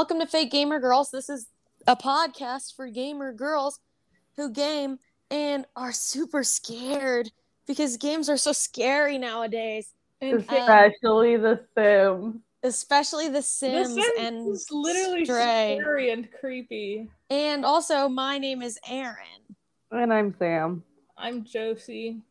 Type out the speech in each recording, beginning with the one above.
Welcome to Fake Gamer Girls. This is a podcast for gamer girls who game and are super scared because games are so scary nowadays. And, um, Especially the Sims. especially The The Sims, Sims and is literally Stray. scary and creepy. And also, my name is Aaron. And I'm Sam. I'm Josie.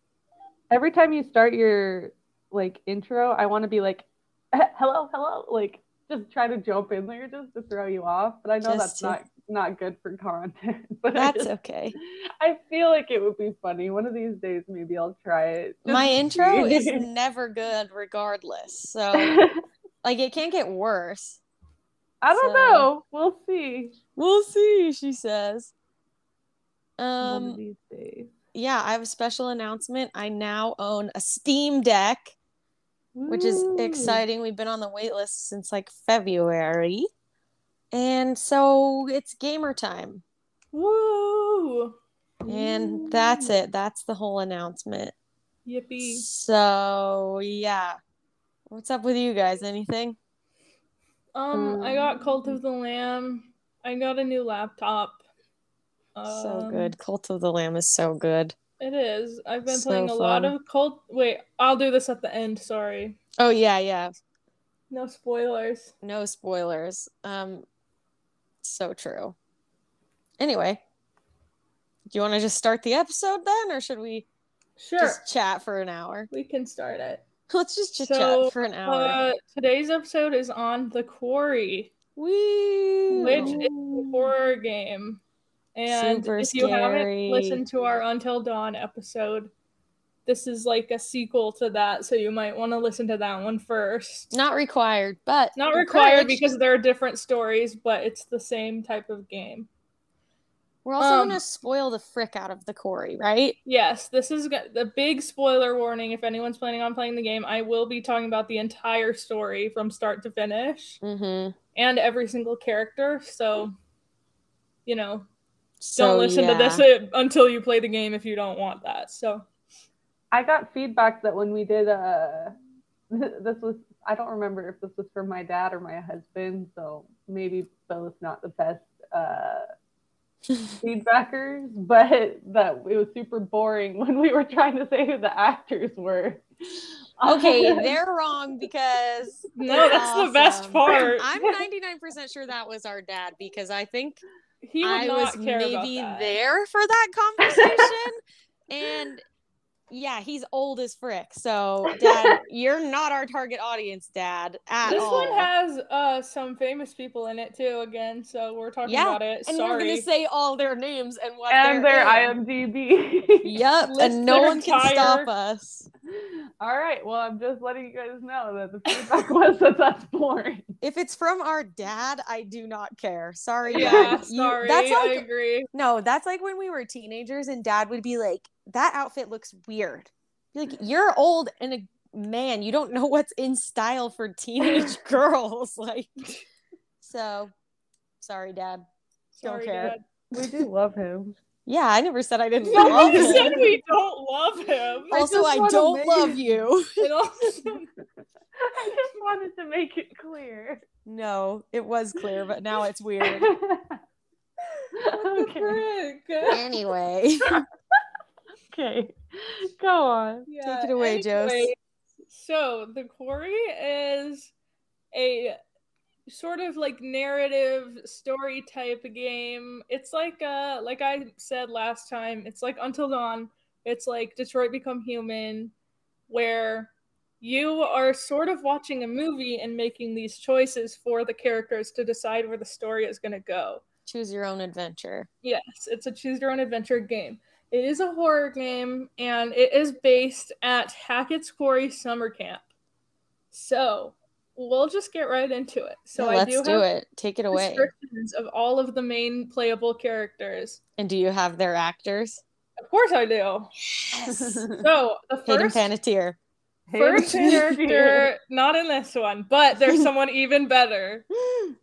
Every time you start your like intro, I want to be like, "Eh, hello, hello, like just try to jump in there just to throw you off. But I know Just that's to- not not good for content. But I, That's just- okay. I feel like it would be funny. One of these days, maybe I'll try it. just My intro is never good, regardless. So, like, it can't get worse. I don't so- know. We'll see. We'll see, she says. One of Um, these days. yeah, I have a special announcement. I now own a Steam Deck, which is exciting. We've been on the wait list since like February. And so it's gamer time. Woo! And that's it. That's the whole announcement. Yippee. So, yeah. What's up with you guys? Anything? Um, I got Cult of the Lamb. I got a new laptop. so Um, good. Cult of the Lamb is so good. It is. I've been So playing a lot of Cult. Wait, I'll do this at the end. Sorry. Oh, yeah, yeah. No spoilers. No spoilers. Um, so true. Anyway, do you want to just start the episode then, or should we Sure. just chat for an hour? we can start it. Let's just chit So, chat for an hour. Uh, today's episode is on The Quarry. Woo! which is a horror game. And Super if you scary. haven't listened to our Until Dawn episode, this is like a sequel to that, so you might want to listen to that one first. Not required, but Not required because there are different stories, but it's the same type of game. we're also um, gonna spoil the frick out of the Quarry, right? Yes, this is the big spoiler warning. If anyone's planning on playing the game, I will be talking about the entire story from start to finish Mm-hmm. and every single character. So, you know, So, don't listen yeah. to this until you play the game if you don't want that. So, I got feedback that when we did uh this was I don't remember if this was from my dad or my husband, so maybe both not the best uh feedbackers, but that it was super boring when we were trying to say who the actors were. Okay, they're wrong because No, that's the best part. I'm 99% sure that was our dad because I think he would I not was care maybe there for that conversation. and yeah, he's old as frick. So, dad, you're not our target audience, dad, at This all. one has uh some famous people in it too. Again, so we're talking Yeah, about it. and we're gonna say all their names and what and their in. IMDb. Yep, List and no one can stop us. All right, well, I'm just letting you guys know that the feedback was that that's boring. If it's from our dad, I do not care. Sorry, yeah, dad. You- sorry. that's I like agree. no, that's like when we were teenagers and dad would be like, "That outfit looks weird." Be like, "You're old and a man. You don't know what's in style for teenage girls." Like, so sorry, dad. Don't Sorry, care. Dad. We do love him. Yeah, I never said I didn't No, love we said him. we don't love him. Also, just I don't make- love you. And also- I just wanted to make it clear. No, it was clear, but now it's weird. okay. Anyway, Okay. Go on. Yeah, it away, Jose. anyways, So the quarry is a sort of like narrative story type game. It's like uh like I said last time, it's like Until Dawn. It's like Detroit Become Human, where you are sort of watching a movie and making these choices for the characters to decide where the story is going to go. choose your own adventure. Yes, it's a choose your own adventure game. It is a horror game and it is based at Hackett's Quarry Summer Camp. So we'll just get right into it. So Yeah, I let's do, do, have it. Take it away. descriptions of all of the main playable characters. And do you have their actors? Of course I do. Yes. So the Hayden first Panettiere. first Hayden character, not in this one, but there's someone even better.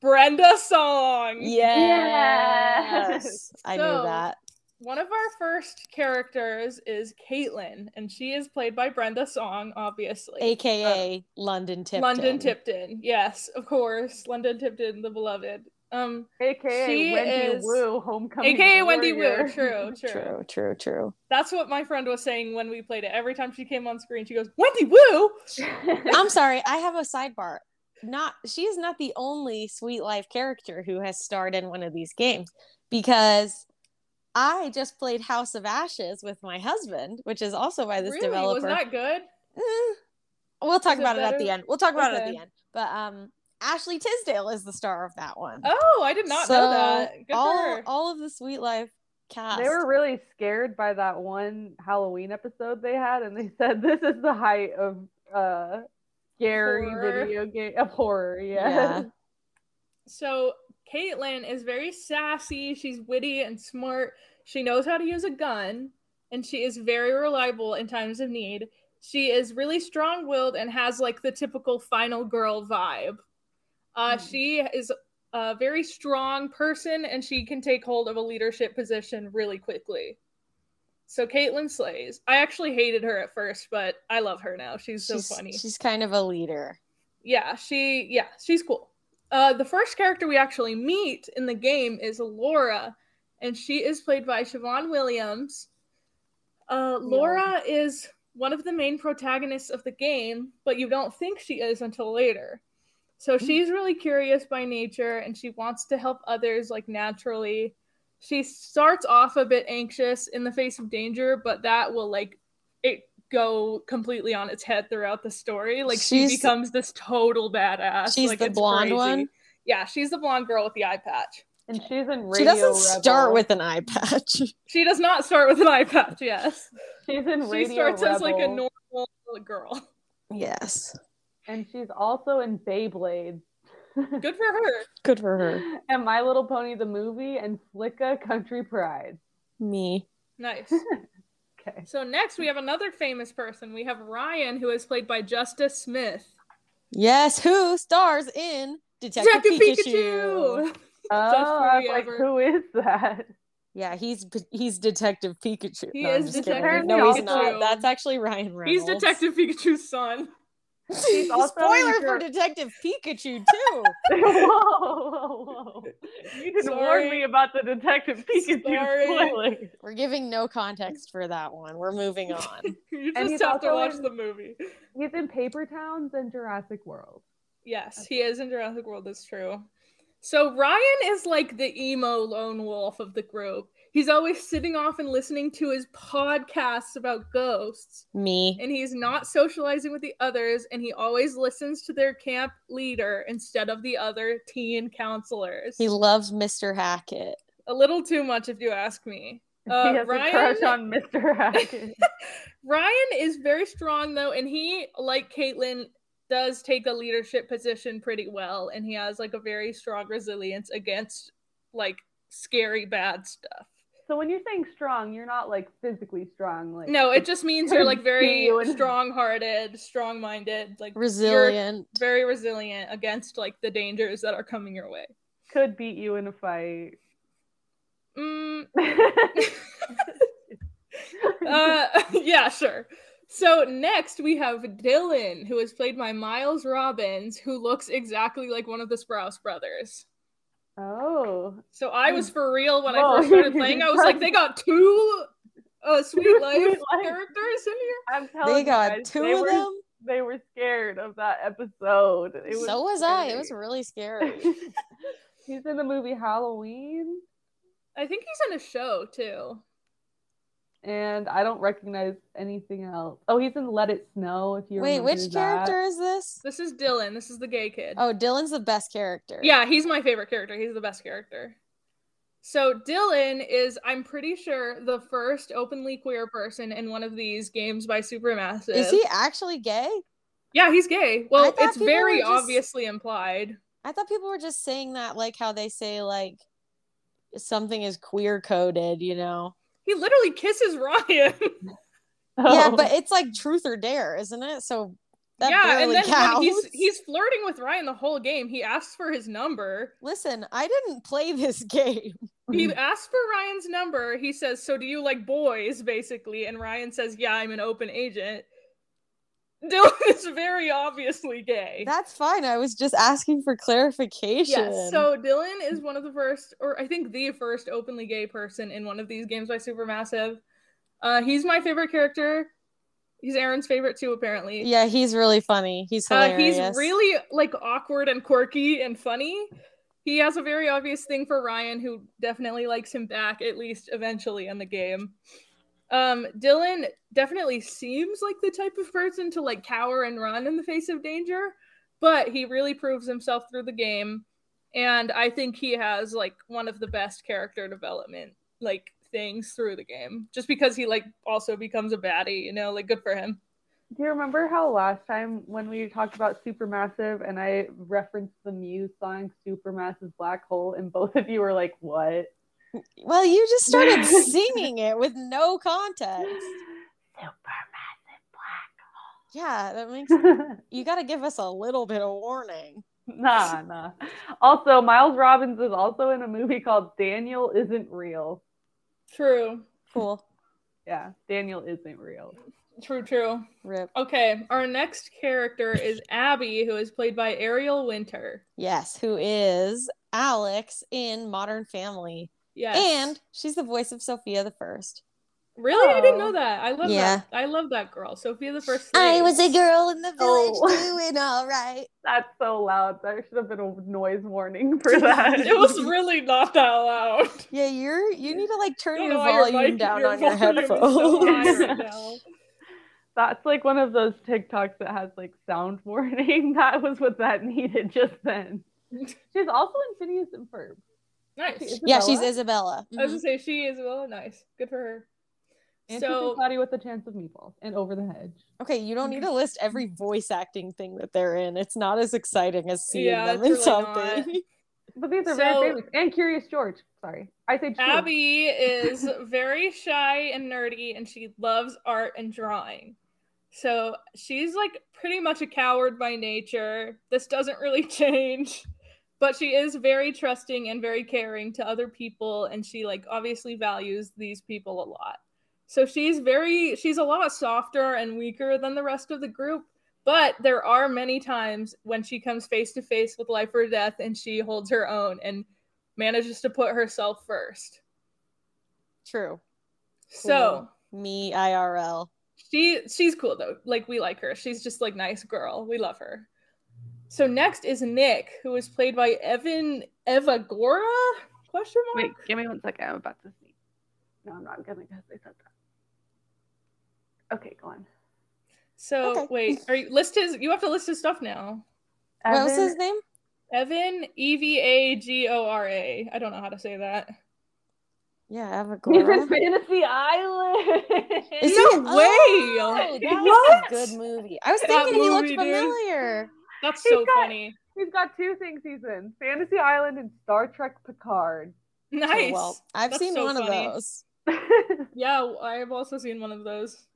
Brenda Song. Yes. I So- knew that. One of our first characters is Caitlin, and she is played by Brenda Song, obviously. AKA London Tipton. London Tipton. Yes, of course. London Tipton, the beloved. Um, AKA She Wendy is- Wu, homecoming. AKA Wendy warrior. Wu. True, true, True, true, true. That's what my friend was saying when we played it. Every time she came on screen, she goes, Wendy Wu! I'm sorry, I have a sidebar. Not she is not the only Sweet Life character who has starred in one of these games because I just played House of Ashes with my husband, which is also by this really? developer. Was that good? Eh, we'll talk Is about it at the end. We'll talk about it at the end. But um Ashley Tisdale is the star of that one. Oh, I did not know that. Good all, for her. all of the Sweet Life cast. They were really scared by that one Halloween episode they had, and they said this is the height of uh scary Horror. video game of horror. Yeah. Yeah. So Caitlin is very sassy. She's witty and smart. She knows how to use a gun, and she is very reliable in times of need. She is really strong-willed and has like the typical final girl vibe. Uh, Hmm. She is a very strong person, and she can take hold of a leadership position really quickly. So Caitlin slays. I actually hated her at first, but I love her now. She's so she's, funny She's kind of a leader. yeah she yeah she's cool uh the first character we actually meet in the game is laura and she is played by siobhan williams. Uh laura is one of the main protagonists of the game but you don't think she is until later. So she's really curious by nature and she wants to help others like naturally. She starts off a bit anxious in the face of danger but that will like it go completely on its head throughout the story. Like she becomes this total badass. She's like, the blonde crazy. one? Yeah, she's the blonde girl with the eye patch. And she's in Radio She doesn't start with an eye patch. She does not start with an eye patch. Yes, She's in she Radio starts as like a normal girl. yes. and she's also in Beyblade. Good for her. Good for her. and My Little Pony the movie and Flicka Country Pride. Me. Nice. Okay. So next we have another famous person. We have Ryan, who is played by Justice Smith. Yes, who stars in Detective, Detective Pikachu? Pikachu. Oh, I was like, who is that? Yeah, he's he's Detective Pikachu. He no, is just kidding. Detective No, he's not. That's actually Ryan Reynolds. He's Detective Pikachu's son. He's also Spoiler for Detective Pikachu too. whoa, whoa, whoa. You didn't Sorry. warn me about the Detective Pikachu Sorry. spoilers. We're giving no context for that one. We're moving on. You And just he's have to also watch in- the movie. He's in Paper Towns and Jurassic World. Yes, he is in Jurassic World. That's true. So Ryan is like the emo lone wolf of the group. He's always sitting off and listening to his podcasts about ghosts, Me. and he's not socializing with the others. And he always listens to their camp leader instead of the other teen counselors. He loves Mr. Hackett. a little too much, if you ask me. Uh, he has Ryan, a crush on Mr. Hackett. Ryan is very strong though, and he, like Caitlin, does take a leadership position pretty well, and he has like a very strong resilience against like scary bad stuff. So when you're saying strong, you're not like physically strong. Like No, it just means you're like very strong-hearted, strong-minded, like you're Resilient. very resilient against like the dangers that are coming your way. could beat you in a fight. Mm, uh, yeah, sure. So next we have Dylan, who is played by Miles Robbins, who looks exactly like one of the Sprouse brothers. Oh, So I was for real when I first started playing. I was like, they got two uh, Sweet Life Sweet characters in here. I'm telling They you got guys, two they of were, them. They were scared of that episode. It so was I. It was really scary. He's in the movie Halloween, I think he's in a show too. And I don't recognize anything else. Oh, he's in Let It Snow. If you Wait, which that. character is this? This is Dylan. This is the gay kid. Oh, Dylan's the best character. Yeah, he's my favorite character. He's the best character. So Dylan is, I'm pretty sure, the first openly queer person in one of these games by Supermassive. Is he actually gay? Yeah, he's gay. Well, it's very just- obviously implied. I thought people were just saying that like how they say like something is queer coded, you know. He literally kisses Ryan. Yeah, Oh. but it's like truth or dare, isn't it? So That yeah, and then counts. he's he's flirting with Ryan the whole game. He asks for his number. Listen, I didn't play this game. He asks for Ryan's number. He says, "So do you like boys?" Basically, and Ryan says, "Yeah, I'm an open agent." Dylan is very obviously gay. That's fine. I was just asking for clarification. Yes. So Dylan is one of the first, or I think the first openly gay person in one of these games by Supermassive. Uh, he's my favorite character. He's Aaron's favorite too, apparently. yeah, he's really funny. He's Uh, hilarious. he's really like awkward and quirky and funny. He has a very obvious thing for Ryan, who definitely likes him back, at least eventually in the game. Um, Dylan definitely seems like the type of person to like cower and run in the face of danger, but he really proves himself through the game. And I think he has like one of the best character development like things through the game. Just because he like also becomes a baddie, you know, like good for him. Do you remember how last time when we talked about Supermassive and I referenced the Muse song Supermassive Black Hole and both of you were like, what? Well, you just started singing it with no context. Supermassive Yeah, that makes you got to give us a little bit of warning. nah, nah. Also, Miles Robbins is also in a movie called Daniel Isn't Real. True. Cool. Yeah, Daniel isn't real. True, true. Rip. Okay, our next character is Abby, who is played by Ariel Winter. Yes, who is Alex in Modern Family. Yes. And she's the voice of Sophia the First. really, I didn't Oh. know that. I love Yeah. that. I love that girl, Sophia the First. I was a girl in the oh. village Oh. doing all right. That's so loud. There should have been a noise warning for that. It was really not that loud. Yeah, you're you need to like turn I your know why your volume mic- down your on your volume is so headphones. right. That's like one of those TikToks that has like sound warning. That was what that needed just then. She's also in Phineas and Ferb. Nice. yeah, she's Isabella? Isabella. I was gonna mm-hmm. say she is well nice. Good for her. And so she's with a Chance of Meatballs and Over the Hedge. Okay, you don't need to mm-hmm. list every voice acting thing that they're in. It's not as exciting as seeing Yeah, them in really something. But these are So- very famous. And Curious George. Sorry. I say true. Abby is very shy and nerdy, and she loves art and drawing. So she's like pretty much a coward by nature. This doesn't really change, but she is very trusting and very caring to other people, and she like obviously values these people a lot. So she's very she's a lot softer and weaker than the rest of the group. But there are many times when she comes face to face with life or death and she holds her own and manages to put herself first. True. So Me IRL. she she's cool though. Like we like her. She's just like nice girl. We love her. So next is Nick, who is played by Evan Evagora? Question mark. Wait, give me one second. I'm about to see. No, I'm not gonna because they said that. Okay, go on. So Okay. wait, are you list his? You have to list his stuff now. What was Evan- his name? Evan E V A G O R A. I don't know how to say that. Yeah, Eva He's in Gora. Fantasy Island. Is No he? way! Oh, that What? was a good movie. I was That thinking he looked familiar. dude. Familiar. That's He's so got- funny. He's got two things he's in: Fantasy Island and Star Trek Picard. Nice. Oh, well, I've That's seen so one funny. of those. Yeah, I have also seen one of those.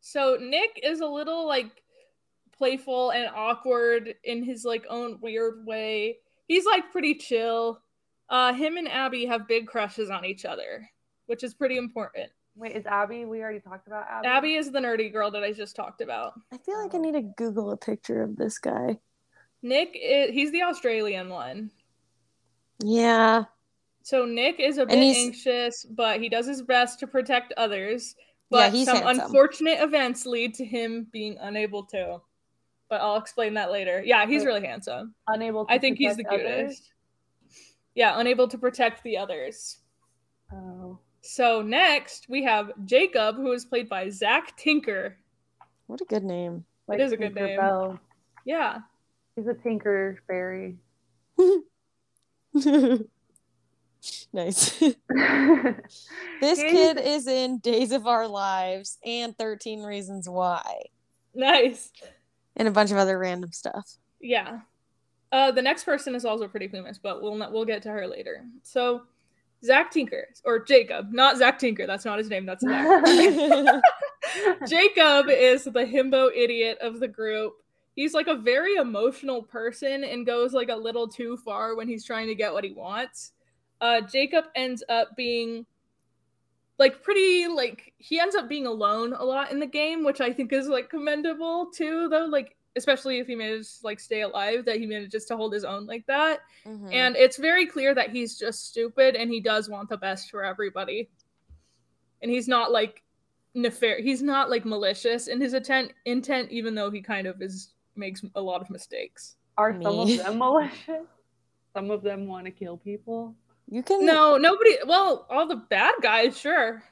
So Nick is a little like playful and awkward in his like own weird way. He's like pretty chill. Uh him and Abby have big crushes on each other, which is pretty important. Wait, is Abby? We already talked about Abby. Abby is the nerdy girl that I just talked about. I feel like I need to Google a picture of this guy. Nick is he's the Australian one. Yeah. So Nick is a bit anxious, but he does his best to protect others. Yeah, But he's some handsome. unfortunate events lead to him being unable to. But I'll explain that later. Yeah, he's really handsome. unable. To I think he's the protect others? cutest. Yeah, unable to protect the others. Oh, So next we have Jacob, who is played by Zach Tinker. What a good name. like is a good name. Tinkerbell. Yeah. He's a Tinker Fairy. nice. this this kid is in Days of Our Lives and 13 Reasons Why Nice. and a bunch of other random stuff. Yeah. Uh, the next person is also pretty famous, but we'll not, we'll get to her later. So, Zach Tinker or Jacob, not Zach Tinker. That's not his name. That's Zach. Jacob is the himbo idiot of the group. He's like a very emotional person and goes like a little too far when he's trying to get what he wants. Uh, Jacob ends up being like pretty like he ends up being alone a lot in the game, which I think is like commendable too. Though like especially if he manages to like stay alive, that he manages to hold his own like that. Mhm. And it's very clear that he's just stupid and he does want the best for everybody. And he's not like nefarious. He's not like malicious in his intent, intent, even though he kind of is makes a lot of mistakes. Are some of them malicious? Some of them want to kill people, you can No, nobody. Well, all the bad guys, sure.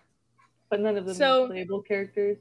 but none of them So- are playable characters.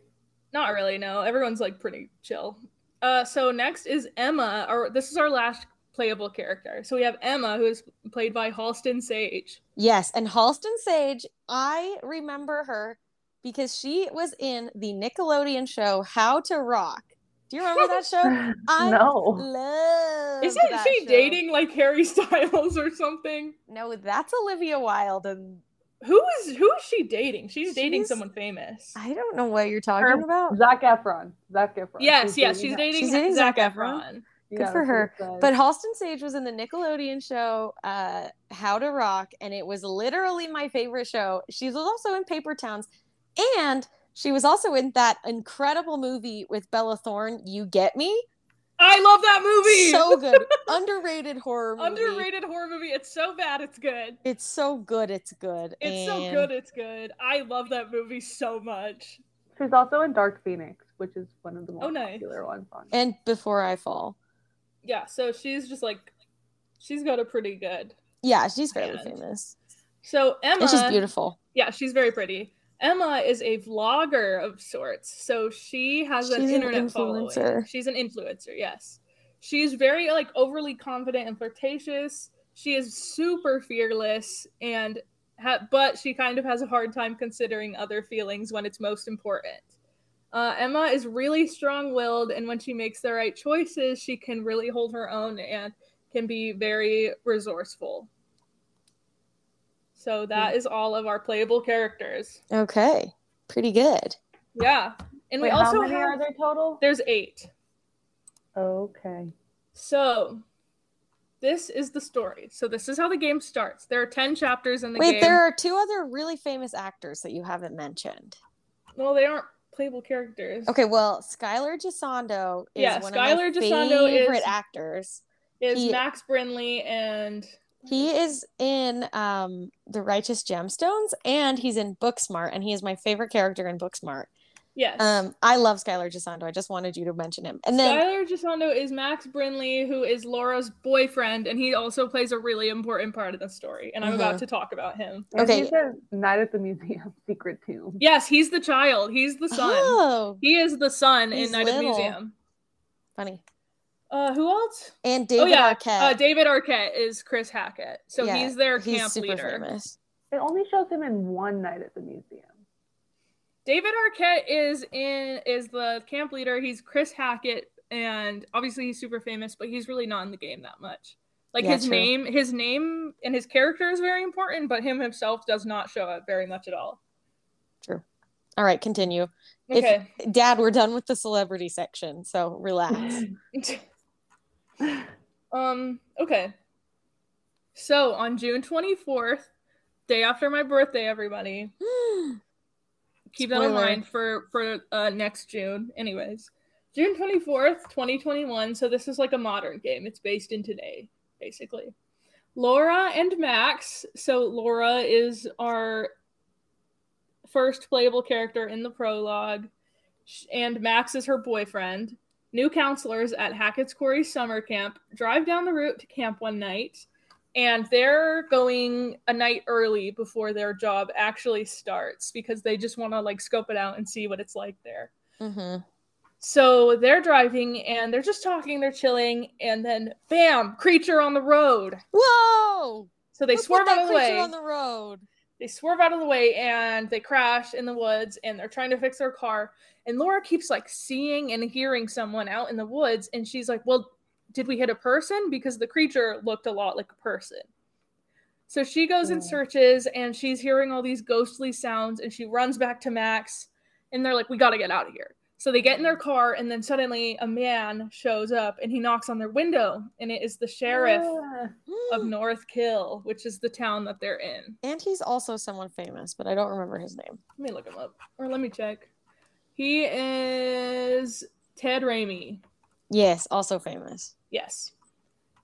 Not really. No, everyone's like pretty chill. Uh, so next is Emma, or this is our last playable character. So we have Emma, who is played by Halston Sage. Yes, and Halston Sage, I remember her because she was in the Nickelodeon show How to Rock. Do you remember that show? I no. love. Isn't that she show. dating like Harry Styles or something? No, that's Olivia Wilde, and Who is who is she dating? She's dating someone famous. I don't know what you're talking Her- about. Zac Efron. Zac Efron. Yes, yes, she's dating, She's dating Zac Zac Efron. Efron. Yeah, Good for her. But Halston Sage was in the Nickelodeon show uh, How to Rock, and it was literally my favorite show. She was also in Paper Towns, and she was also in that incredible movie with Bella Thorne, You Get Me. I love that movie. So good. Underrated horror movie. underrated horror movie. It's so bad, it's good. It's so good. It's good. It's so good, it's good. I love that movie so much. she's also in Dark Phoenix, which is one of the oh, most Oh, nice. popular ones on. And Before I Fall. Yeah, so she's just like she's got a pretty good. Yeah, she's fairly And- famous. So Emma And she's beautiful. Yeah, she's very pretty. Emma is a vlogger of sorts. So she has an She's an internet following. influencer. She's an influencer, yes. She's very like overly confident and flirtatious. She is super fearless and ha- but she kind of has a hard time considering other feelings when it's most important. Uh, Emma is really strong-willed, and when she makes the right choices, she can really hold her own and can be very resourceful. So that hmm. is all of our playable characters. Okay. Pretty good. Yeah, and we also how many have are there total? there's eight. Okay. So this is the story. So this is how the game starts. There are ten chapters in the Wait, game. there are two other really famous actors that you haven't mentioned. Well, they aren't playable characters. Okay, well, Skyler Gisondo is Yeah, one Skyler of my Gisondo is- favorite actors. Is he- Max Brinley and He is in um The Righteous Gemstones and he's in Booksmart and he is my favorite character in Booksmart. yes. Um I love Skyler Gisondo. I just wanted you to mention him. And then Skyler Gisondo is Max Brinley, who is Laura's boyfriend, and he also plays a really important part of the story. And I'm about to talk about him. And Okay. He says Night at the Museum, Secret Tomb. Yes, he's the child. He's the son. Oh, He is the son in Night at the. Museum. funny. Uh, who else? And David oh yeah, Arquette. Uh, David Arquette is Chris Hackett. So Yeah, he's their he's camp super leader. famous. It only shows him in one Night at the Museum. David Arquette is in is the camp leader. He's Chris Hackett, and obviously he's super famous, but he's really not in the game that much. Like Yeah, his true. name, his name and his character is very important, but him himself does not show up very much at all. True. All right, continue. If- Okay. Dad, we're done with the celebrity section, so relax. um. Okay. So on June twenty fourth, day after my birthday, everybody keep that in mind for for uh, next June. Anyways, June twenty fourth, twenty twenty one. So this is like a modern game. It's based in today, basically. Laura and Max. So Laura is our first playable character in the prologue, and Max is her boyfriend. New counselors at Hackett's Quarry Summer Camp drive down the route to camp one night, and they're going a night early before their job actually starts because they just want to like scope it out and see what it's like there. hmm So they're driving and they're just talking, they're chilling, and then bam, creature on the road. Whoa! So they swerve out of the creature way. on the road. They swerve out of the way and they crash in the woods and they're trying to fix their car. And Laura keeps like seeing and hearing someone out in the woods. And she's like, Well, did we hit a person? Because the creature looked a lot like a person. So she goes and oh. searches and she's hearing all these ghostly sounds and she runs back to Max and they're like, we got to get out of here. So they get in their car, and then suddenly a man shows up and he knocks on their window, and it is the sheriff Yeah. of North Kill, which is the town that they're in. and he's also someone famous, but I don't remember his name. Let me look him up, or let me check. He is Ted Raimi. Yes, also famous. Yes,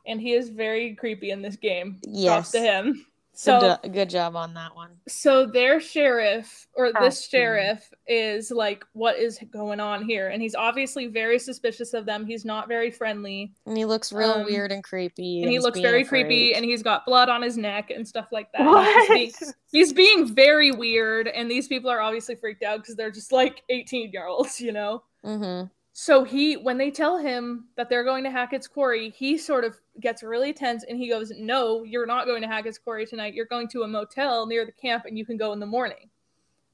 and he is very creepy in this game. Yes. Props to him. So So, good, good job on that one. so their sheriff or this Casting. sheriff is like, what is going on here? And he's obviously very suspicious of them. He's not very friendly, And he looks real Um, weird and creepy. and he looks very a creepy. And he's got blood on his neck and stuff like that. He's being- What? he's being very weird, and these people are obviously freaked out because they're just like 18 year olds, you know. Mhm. So he, when they tell him that they're going to Hackett's Quarry, he sort of gets really tense and he goes, "No, you're not going to Hackett's Quarry tonight. You're going to a motel near the camp, and you can go in the morning."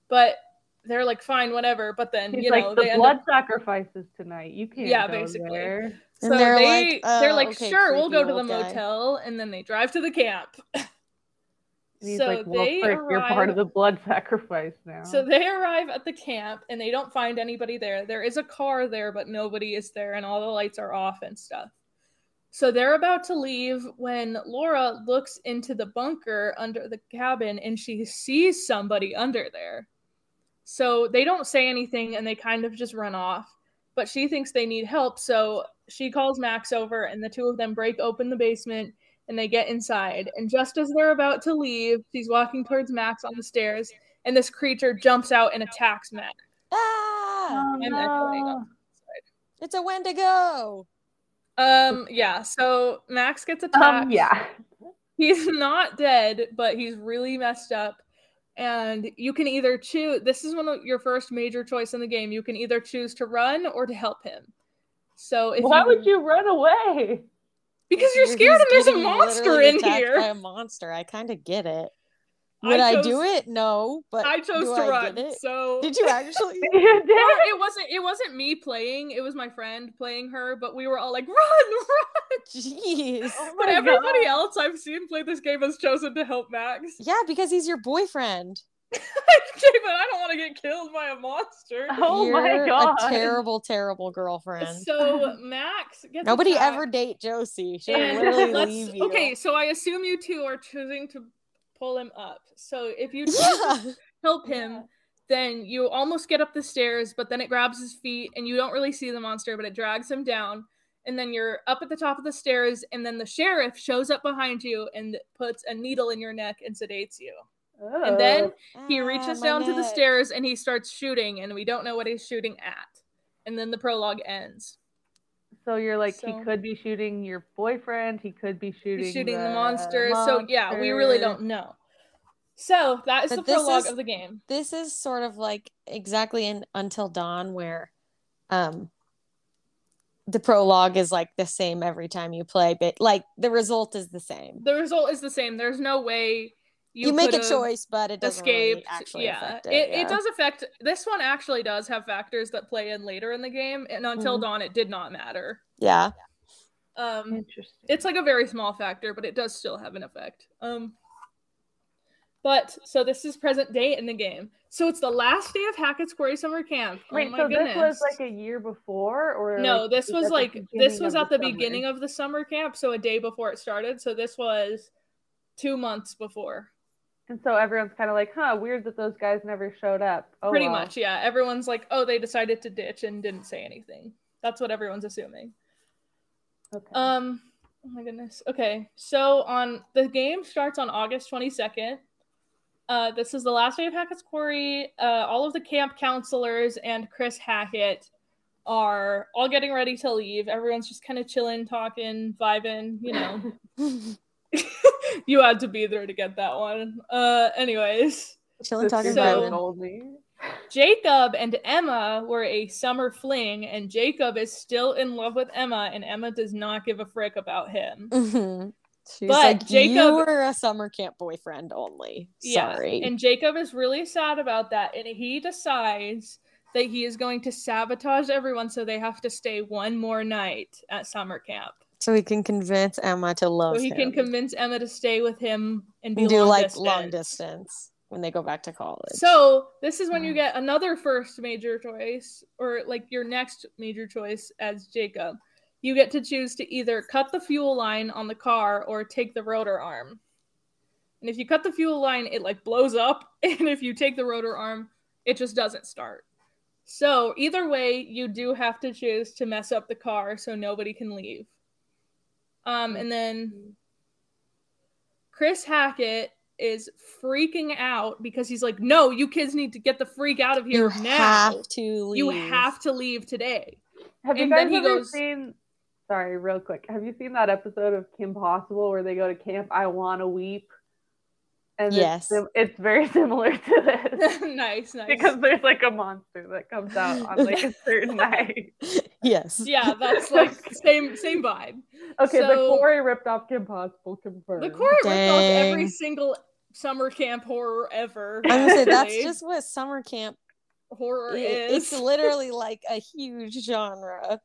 But they're like, "Fine, whatever." But then He's you like know the they end blood up. sacrifices tonight. You can't. Yeah, go basically. there. So they're they like, "Oh, they're like, oh, okay, "Sure, we'll go to the guy." motel," and then they drive to the camp. He's so like, well, they frick, you're part of the blood sacrifice now. So they arrive at the camp and they don't find anybody there. There is a car there, but nobody is there, and all the lights are off and stuff. So they're about to leave when Laura looks into the bunker under the cabin and she sees somebody under there. So they don't say anything and they kind of just run off. But she thinks they need help, so she calls Max over and the two of them break open the basement and they get inside. And just as they're about to leave, she's walking towards Max on the stairs and this creature jumps out and attacks Max. Ah! Oh, I'm echoing no. on It's a Wendigo. Um, yeah, so Max gets attacked. Um, yeah. He's not dead, but he's really messed up. And you can either choose this is one of your first major choice in the game. You can either choose to run or to help him. So if Why you, would you run away? Because you're scared and there's a monster in here. By a monster. I kind of get it. Would I, chose- do it? No, but I chose to I run. it? So Did you actually? you Well, did. it wasn't it wasn't me playing, it was my friend playing her, but we were all like, run, run. Jeez. Oh But everybody God. else I've seen play this game has chosen to help Max. Yeah, because he's your boyfriend. Okay, but I don't want to get killed by a monster. Oh my You're God. A terrible, terrible girlfriend. So Max gets Nobody attacked, ever date Josie. She'll and literally let's- leave you. Okay, so I assume you two are choosing to pull him up. So if you Yeah. help him, Yeah. then you almost get up the stairs, but then it grabs his feet and you don't really see the monster, but it drags him down. And then you're up at the top of the stairs, and then the sheriff shows up behind you and puts a needle in your neck and sedates you. And then he Ah, reaches my down to the stairs and he starts shooting, and we don't know what he's shooting at. And then the prologue ends. So you're like, So- he could be shooting your boyfriend. He could be shooting. He's shooting the, the monster. So yeah, we really don't know. So that is But the prologue is- of the game. This is sort of like exactly in Until Dawn, where um the prologue is like the same every time you play, but like the result is the same. The result is the same. There's no way you, You, make a choice, but it doesn't really actually yeah, affect it, it. it does affect. This one actually does have factors that play in later in the game, and until Mhm. dawn, it did not matter. Yeah. Um, Interesting. it's like a very small factor, but it does still have an effect. Um, but so this is present day in the game. So it's the last day of Hackett's Quarry Summer Camp. Wait, oh my so goodness. this was like a year before, or no, like, this was like this was at the summer? beginning of the summer camp, so a day before it started. So this was two months before. And so everyone's kind of like, huh, weird that those guys never showed up. Oh, Pretty well. much, yeah. Everyone's like, oh, they decided to ditch and didn't say anything. That's what everyone's assuming. Okay. Um, oh my goodness. Okay, so on the game starts on August twenty second. Uh, this is the last day of Hackett's Quarry. Uh, all of the camp counselors and Chris Hackett are all getting ready to leave. Everyone's just kind of chilling, talking, vibing. You know, you had to be there to get that one. Uh, anyways, Chilling talking So- about told me. Jacob and Emma were a summer fling, and Jacob is still in love with Emma, and Emma does not give a frick about him. Mhm. She's But like, Jacob- you were a summer camp boyfriend only. Yeah, Sorry. And Jacob is really sad about that, and he decides that he is going to sabotage everyone, so they have to stay one more night at summer camp. So he can convince Emma to love so he him. can convince Emma to stay with him and be and do long like distance. long distance. when they go back to college. So this is when you get another first major choice, or like your next major choice as Jacob. You get to choose to either cut the fuel line on the car or take the rotor arm. And if you cut the fuel line, it like blows up, and if you take the rotor arm, it just doesn't start. So either way, you do have to choose to mess up the car so nobody can leave. Um, and then Chris Hackett is freaking out because he's like, "No, you kids need to get the freak out of here you now. have to leave. You have to leave today." Have you guys then he ever goes- seen? Sorry, real quick. Have you seen that episode of Kim Possible where they go to camp? I want to weep. And Yes. sim- it's, very similar to this nice, nice. because there's like a monster that comes out on like a certain night. yes. yeah, that's like same same vibe. Okay, the So- Quarry ripped off Kim Possible confirmed. The Quarry ripped off every single summer camp horror ever. I'm gonna say that's just what summer camp horror i- is. It's literally like a huge genre.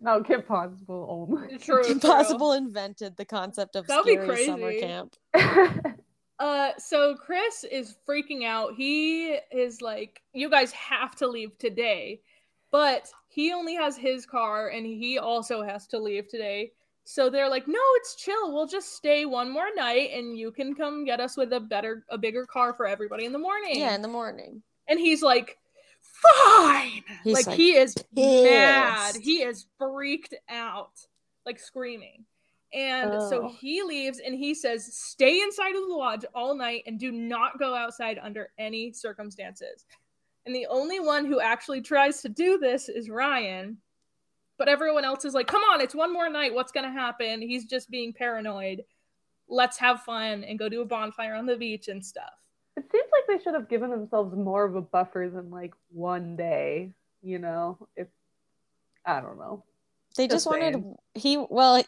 no, Kim Possible only. true. true. Impossible invented the concept of That'd be scary summer camp. Uh, so Chris is freaking out. He is like, "You guys have to leave today," but he only has his car, and he also has to leave today. So they're like, "No, it's chill. We'll just stay one more night, and you can come get us with a better, a bigger car for everybody in the morning." Yeah, in the morning. and he's like, "Fine." He's like, like, he is mad. pissed. He is freaked out, like screaming. And so Oh. he leaves and he says, Stay inside of the lodge all night and do not go outside under any circumstances. And the only one who actually tries to do this is Ryan. But everyone else is like, Come on, it's one more night. What's going to happen? He's just being paranoid. Let's have fun and go do a bonfire on the beach and stuff. It seems like they should have given themselves more of a buffer than like one day, you know? If I don't know. They Just just wanted saying. he well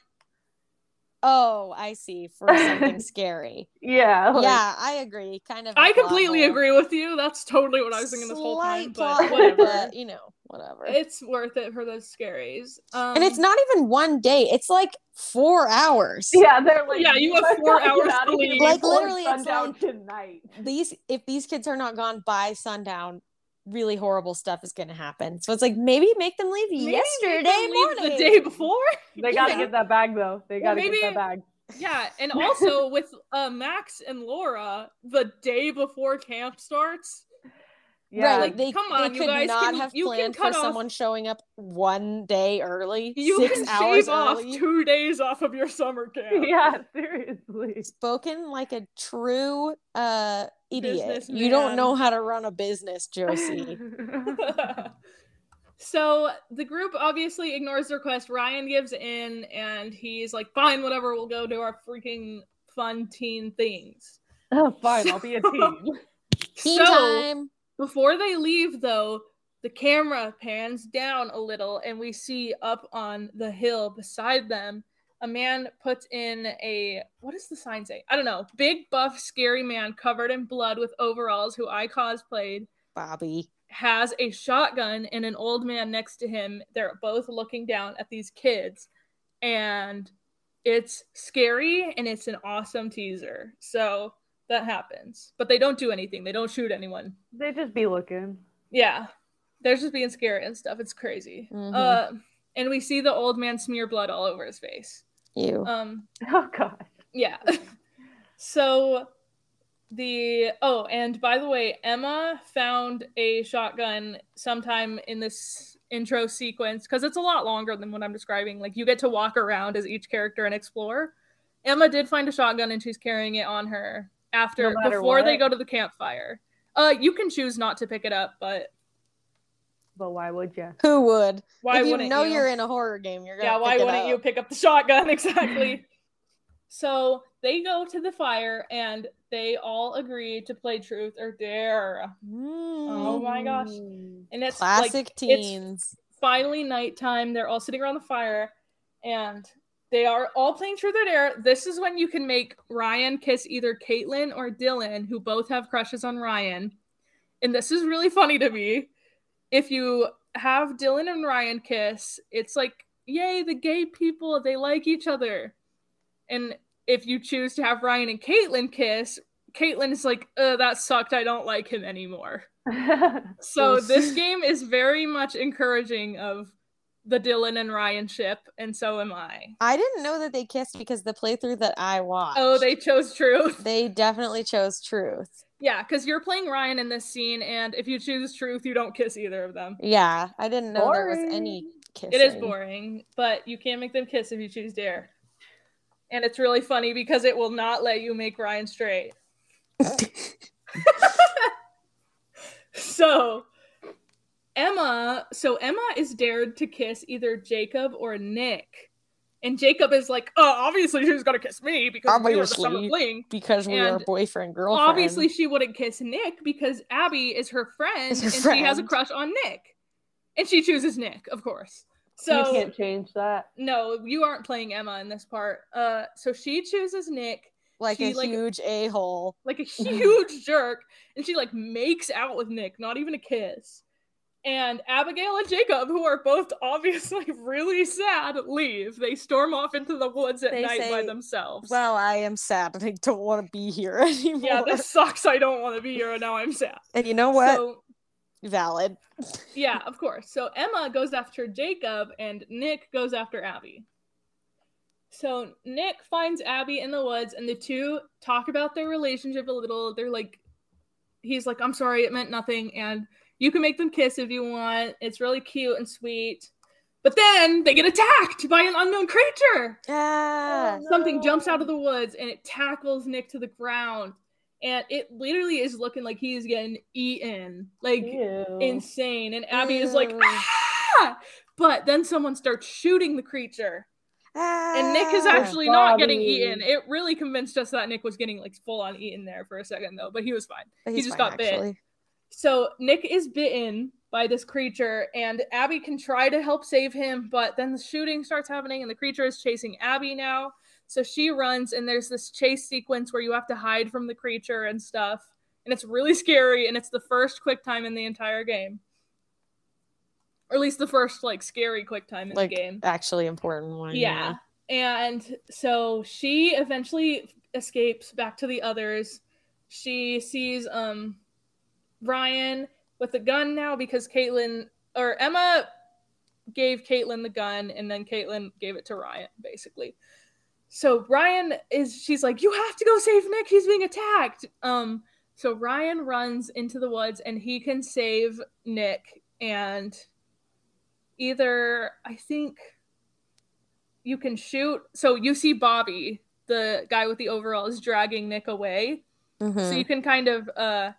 Oh, I see. For something scary. Yeah. like- yeah, I agree. Kind of I completely hole. agree with you. That's totally what I was thinking this whole time. But plot whatever. but, you know, whatever. it's worth it for those scaries. Um, and it's not even one day. It's like four hours. Yeah, they're like Yeah, you have four hours to leave." Like, before literally, it's sundown like- tonight. These if these kids are not gone by sundown, really horrible stuff is going to happen. So it's like maybe make them leave maybe yesterday them leave morning. the day before. They gotta Yeah. get that bag though. They gotta maybe- get that bag. Yeah, and also with uh, Max and Laura, the day before camp starts. Yeah, right, like they, come they on, you guys not can- have you can planned for cut off- someone showing up one day early, You six can hours shave off early. two days off of your summer camp. yeah, seriously. Spoken like a true uh idiot. You don't know how to run a business, Josie. so the group obviously ignores the request. Ryan gives in and he's like, fine, whatever, we'll go do our freaking fun teen things. oh, fine, I'll be a teen. Teen so time. before they leave, though, the camera pans down a little and we see up on the hill beside them a man puts in a what does the sign say? I don't know. Big buff scary man covered in blood with overalls who I cosplayed Bobby. has a shotgun and an old man next to him. They're both looking down at these kids, and it's scary and it's an awesome teaser. So that happens, but they don't do anything. They don't shoot anyone. they just be looking. Yeah, they're just being scary and stuff. It's crazy. Mhm. Uh, and we see the old man smear blood all over his face. You. Um, Oh God. yeah. so the oh, and by the way, Emma found a shotgun sometime in this intro sequence because it's a lot longer than what I'm describing. Like you get to walk around as each character and explore. Emma did find a shotgun and she's carrying it on her after No before they go to the campfire. Uh, you can choose not to pick it up, but But why would you? Who would? why if you wouldn't know you? are in a horror game, you're gonna yeah why wouldn't you pick up the shotgun exactly so they go to the fire and they all agree to play truth or dare Oh my gosh. Mm. and it's Classic like it's teens. finally nighttime they're all sitting around the fire and they are all playing truth or dare this is when you can make ryan kiss either caitlin or dylan who both have crushes on ryan and this is really funny to me if you have dylan and ryan kiss it's like yay the gay people they like each other and if you choose to have ryan and caitlin kiss Caitlin is like, uh, that sucked. I don't like him anymore. So this game is very much encouraging of the Dylan and Ryan ship, and so am I. I didn't know that they kissed because the playthrough that I watched. Oh, they chose truth. they definitely chose truth. Yeah, because you're playing Ryan in this scene, and if you choose truth, you don't kiss either of them. Yeah, I didn't know there was any kissing. It is boring, but you can make them kiss if you choose dare. And it's really funny because it will not let you make Ryan straight. So Emma, so Emma is dared to kiss either Jacob or Nick. And Jacob is like, oh, obviously she's gonna kiss me because we were the summer Obviously. fling. because we are And boyfriend girlfriend. Obviously, she wouldn't kiss Nick because Abby is her friend Is her and she has a crush on Nick. And she chooses Nick, of course. So you can't change that. no, you aren't playing Emma in this part. Uh so she chooses Nick like she, a like- huge a hole. like a huge jerk, and she like makes out with Nick, not even a kiss. And Abigail and Jacob, who are both obviously really sad, leave. They storm off into the woods at They night by themselves. Well, I am sad and I don't want to be here anymore. yeah, this sucks. I don't want to be here, and now I'm sad. and you know what? So Valid. yeah, of course. So Emma goes after Jacob, and Nick goes after Abby. So Nick finds Abby in the woods, and the two talk about their relationship a little. They're like, he's like, I'm sorry, it meant nothing, and you can make them kiss if you want. It's really cute and sweet. But then they get attacked by an unknown creature. Ah. Oh, Something jumps out of the woods and it tackles Nick to the ground. And it literally is looking like he's getting eaten. Like, Ew. insane. And Abby is like, ah! But then someone starts shooting the creature. And Nick is Ah. actually not getting eaten. It really convinced us that Nick was getting like full on eaten there for a second though, but he was fine. He just fine, got bit. So Nick is bitten by this creature, and Abby can try to help save him, but then the shooting starts happening, and the creature is chasing Abby now. So she runs, and there's this chase sequence where you have to hide from the creature and stuff. And it's really scary, and it's the first quick time in the entire game. Or at least the first like scary quick time in Like the game. actually important one. Yeah. And so she eventually escapes back to the others. She sees um Ryan with the gun now because Caitlin or Emma gave Caitlin the gun and then Caitlin gave it to Ryan, basically. So Ryan is she's like, You have to go save Nick, he's being attacked. Um so Ryan runs into the woods and he can save Nick and either I think you can shoot. So you see Bobby, the guy with the overalls, dragging Nick away. Mhm. So you can kind of uh,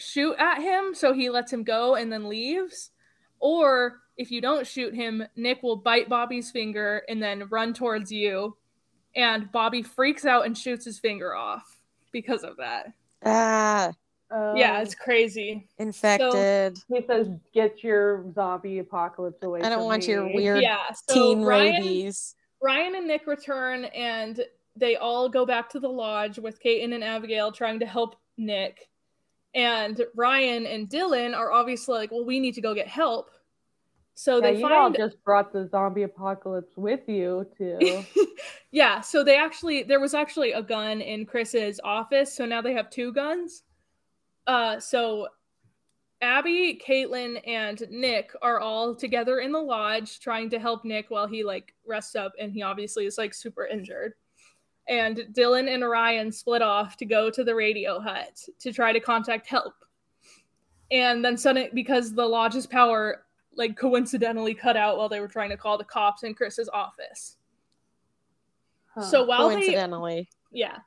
shoot at him, so he lets him go and then leaves. Or if you don't shoot him, Nick will bite Bobby's finger and then run towards you. And Bobby freaks out and shoots his finger off because of that. Ah, Um, yeah, it's crazy. infected. He says, "Get your zombie apocalypse away." I don't from want your weird Yeah, so teen Ryan, rabies. Ryan and Nick return and they all go back to the lodge with Caitlin and Abigail trying to help Nick. And Ryan and Dylan are obviously like, well, we need to go get help. So Yeah, they you all just brought the zombie apocalypse with you too. Yeah, so they actually there was actually a gun in Chris's office, so now they have two guns. Uh so Abby, Caitlin, and Nick are all together in the lodge trying to help Nick while he like rests up and he obviously is like super injured. And Dylan and Orion split off to go to the radio hut to try to contact help. And then suddenly because the lodge's power like coincidentally cut out while they were trying to call the cops in Chris's office. Huh. So while they Coincidentally. yeah.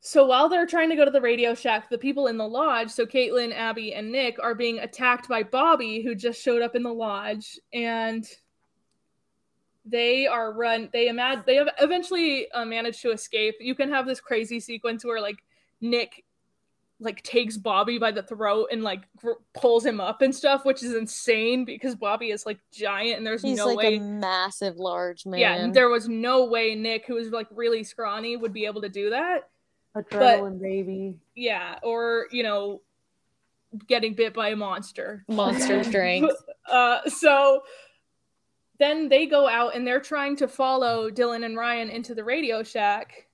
So while they're trying to go to the Radio Shack, the people in the lodge, so Caitlin, Abby, and Nick, are being attacked by Bobby, who just showed up in the lodge, and they are run. They imagine they have eventually uh, managed to escape. You can have this crazy sequence where like Nick like takes Bobby by the throat and like gr- pulls him up and stuff, which is insane because Bobby is like giant and there's He's no like way. a massive, large man. yeah, there was no way Nick, who was like really scrawny, would be able to do that adrenaline baby. yeah or you know getting bit by a monster monster strength. uh so then they go out and they're trying to follow dylan and ryan into the radio shack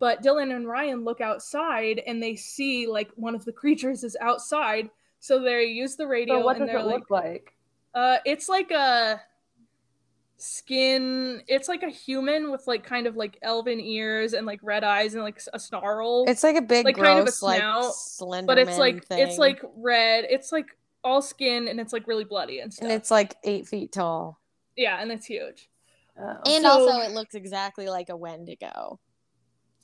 But Dylan and Ryan look outside and they see like one of the creatures is outside. So they use the radio So what and does they're it like, look like? uh, it's like a skin. It's like a human with like kind of like elven ears and like red eyes and like a snarl. It's like a big, Like, gross, kind of a like snout, slender. but it's like thing. it's like red. It's like all skin and it's like really bloody and stuff. and it's like eight feet tall. Yeah, and it's huge. Oh. And So- also, it looks exactly like a Wendigo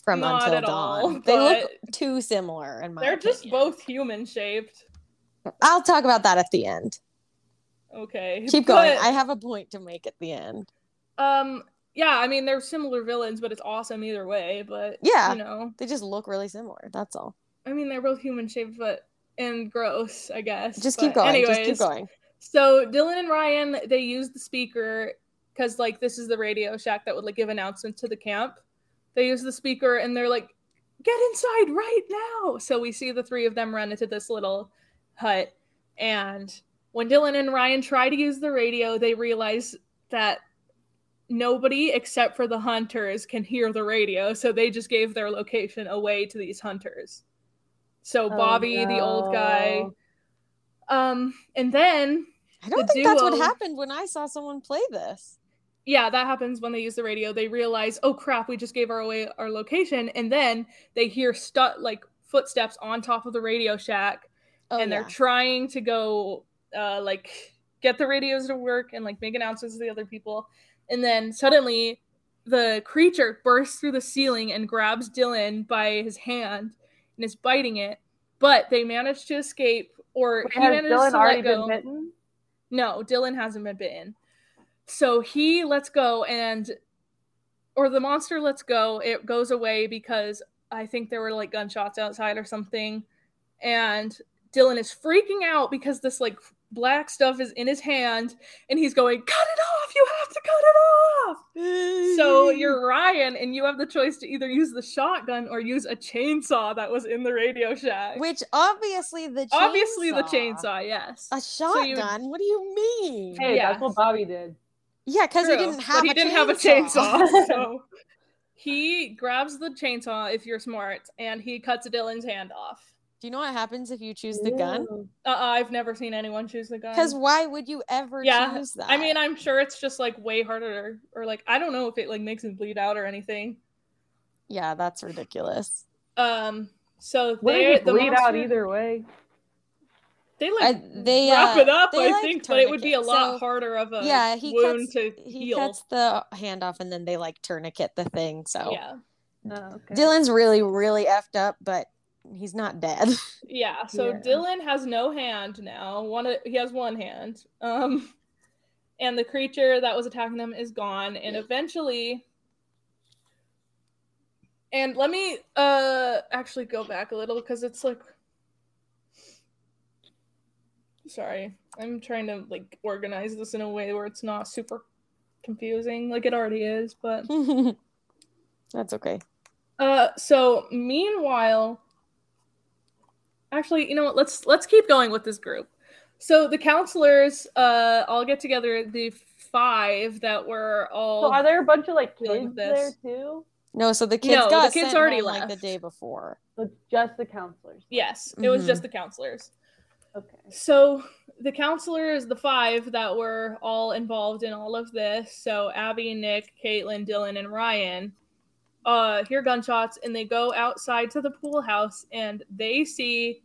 from Not Until at all, Dawn. they look too similar, in my They're just both human shaped. I'll talk about that at the end. Okay. Keep going. I have a point to make at the end. um yeah, I mean they're similar villains, but it's awesome either way. But Yeah. you know, They just look really similar. That's all. I mean they're both human shaped, but and gross, I guess. Just keep But going. Just keep going. So Dylan and Ryan, they use the speaker because like this is the Radio Shack that would like give announcements to the camp. They use the speaker and they're like, "Get inside right now!" So we see the three of them run into this little hut, and when Dylan and Ryan try to use the radio, they realize that nobody except for the hunters can hear the radio, so they just gave their location away to these hunters. So Oh, Bobby, the old guy, um, and then I don't the think that's what happened when I saw someone play this. yeah, that happens when they use the radio. They realize, oh crap, we just gave our away our location, and then they hear stu- like footsteps on top of the Radio Shack, Oh, and they're trying to go uh, like get the radios to work and like make announcements to the other people, and then suddenly the creature bursts through the ceiling and grabs Dylan by his hand and is biting it, but they manage to escape, or Wait, he manages Dylan to already let go. been bitten? No, Dylan hasn't been bitten. So he lets go and or the monster lets go. It goes away because I think there were like gunshots outside or something. And Dylan is freaking out because this like black stuff is in his hand and he's going, "Cut it off. You have to cut it off." So you're Ryan and you have the choice to either use the shotgun or use a chainsaw that was in the Radio Shack. which obviously the chainsaw, Obviously the chainsaw, yes. A So you- shotgun? What do you mean? Hey, Yeah. that's what Bobby did. yeah, because he didn't but have. he a didn't have a chainsaw. chainsaw. so he grabs the chainsaw if you're smart, and he cuts Dylan's hand off. Do you know what happens if you choose the gun? Ew. Uh, I've never seen anyone choose the gun. Because why would you ever yeah, choose that? I mean, I'm sure it's just like way harder, or like I don't know if it like makes him bleed out or anything. yeah, that's ridiculous. Um, so Wouldn't they he the bleed out either way? They like I- they, wrap uh, it up, they, I like, think, but it would be a lot So, harder of a yeah, he wound cuts. to He heal. cuts the hand off, and then they like tourniquet the thing. So Yeah, Oh, okay. Dylan's really, really effed up, but he's not dead. yeah. So Yeah. Dylan has no hand now. One, he has one hand. Um, and the creature that was attacking them is gone. And eventually, and let me uh actually go back a little because it's like, sorry, I'm trying to like organize this in a way where it's not super confusing, like it already is, but. that's okay. Uh, so meanwhile, actually, you know what? Let's let's keep going with this group. So the counselors, uh, all get together. The five that were all So are there a bunch of like kids there too? No, so the kids No, the kids sent already home, like the day before. So it's just the counselors. yes, it was just the counselors. Okay. So the counselors, the five that were all involved in all of this, so Abby, Nick, Caitlin, Dylan, and Ryan, uh, hear gunshots and they go outside to the pool house and they see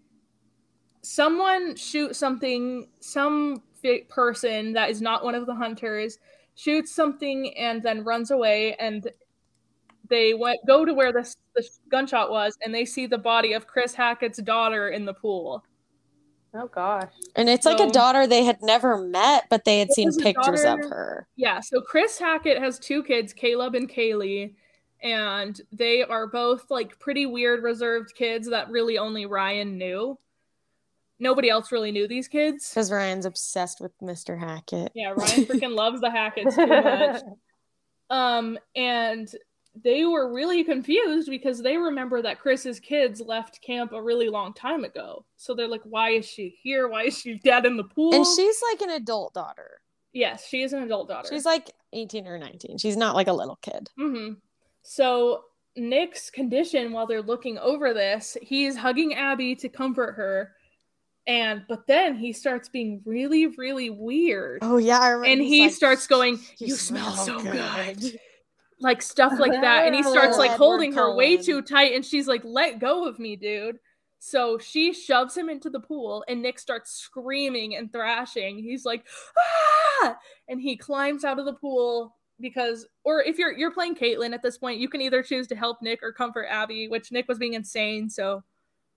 someone shoot something, some fi- person that is not one of the hunters shoots something and then runs away and they went go to where this the gunshot was and they see the body of Chris Hackett's daughter in the pool. Oh gosh. And it's like a daughter they had never met, but they had seen pictures daughter- of her. Yeah, so Chris Hackett has two kids, Caleb and Kaylee, and they are both like pretty weird, reserved kids that really only Ryan knew. Nobody else really knew these kids. Because Ryan's obsessed with Mr. Hackett. Yeah, Ryan freaking loves the Hacketts too much. Um, and they were really confused because they remember that Chris's kids left camp a really long time ago. So they're like, why is she here? Why is she dead in the pool? And she's like an adult daughter. yes, she is an adult daughter. She's like 18 or 19. She's not like a little kid. hmm So Nick's condition while they're looking over this, he's hugging Abby to comfort her. And but then he starts being really, really weird. Oh yeah, I remember. and he like, starts going, "You You, smell, so good. good." Like stuff like that. And he starts like holding her way too tight. And she's like, Let go of me, dude. So she shoves him into the pool and Nick starts screaming and thrashing. He's like, ah! And he climbs out of the pool because or if you're you're playing Caitlyn at this point, you can either choose to help Nick or comfort Abby, which Nick was being insane, so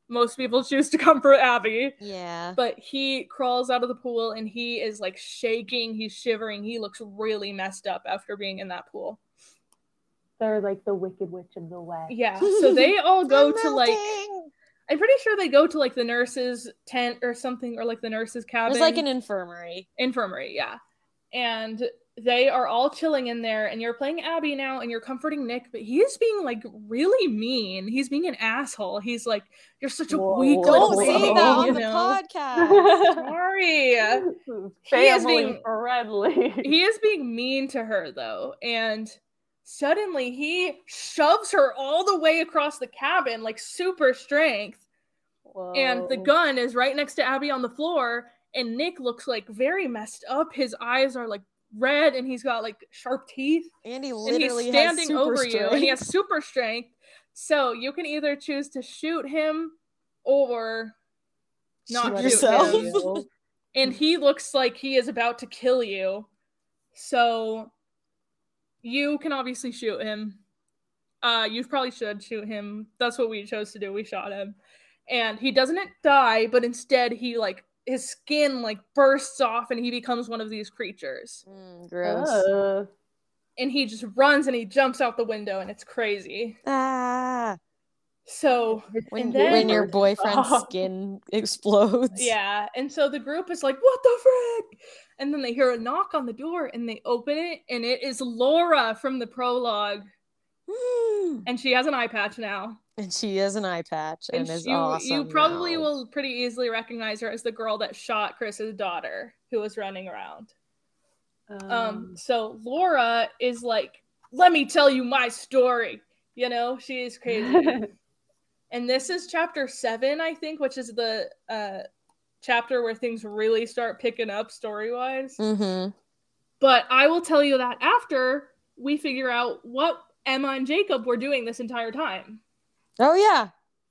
most people choose to comfort Abby. Yeah. But he crawls out of the pool and he is like shaking, he's shivering, he looks really messed up after being in that pool. They're like the Wicked Witch of the West. Yeah. So they all go I'm to like. I'm pretty sure they go to like the nurse's tent or something, or like the nurse's cabin. There's like an infirmary. infirmary, yeah. And they are all chilling in there, and you're playing Abby now, and you're comforting Nick, but he is being like really mean. He's being an asshole. He's like, "You're such a Whoa. weak Don't little say that on you the know? podcast. Sorry. This He is family being- friendly. he is being mean to her though, and suddenly he shoves her all the way across the cabin, like super strength. and the gun is right next to Abby on the floor, and Nick looks like very messed up. His eyes are like red, and he's got like sharp teeth, and he and literally he's has standing over you, and he has super strength. So you can either choose to shoot him or not shoot yourself. him. And he looks like he is about to kill you. So you can obviously shoot him. Uh, you probably should shoot him. That's what we chose to do. We shot him, and he doesn't die, but instead he like his skin like bursts off, and he becomes one of these creatures. Mm, gross. Uh, And he just runs and he jumps out the window, and it's crazy. Ah, So when, And then- when your boyfriend's Stop. skin explodes. yeah, and so the group is like, "What the frick?" And then they hear a knock on the door, and they open it, and it is Laura from the prologue, Mm. and she has an eye patch now. And she has an eye patch and, and is you, awesome. you probably now. will pretty easily recognize her as the girl that shot Chris's daughter who was running around. Um, so Laura is like, let me tell you my story. You know, she is crazy. and this is chapter seven, I think, which is the uh chapter where things really start picking up story wise. Mhm. But I will tell you that after we figure out what Emma and Jacob were doing this entire time. Oh yeah.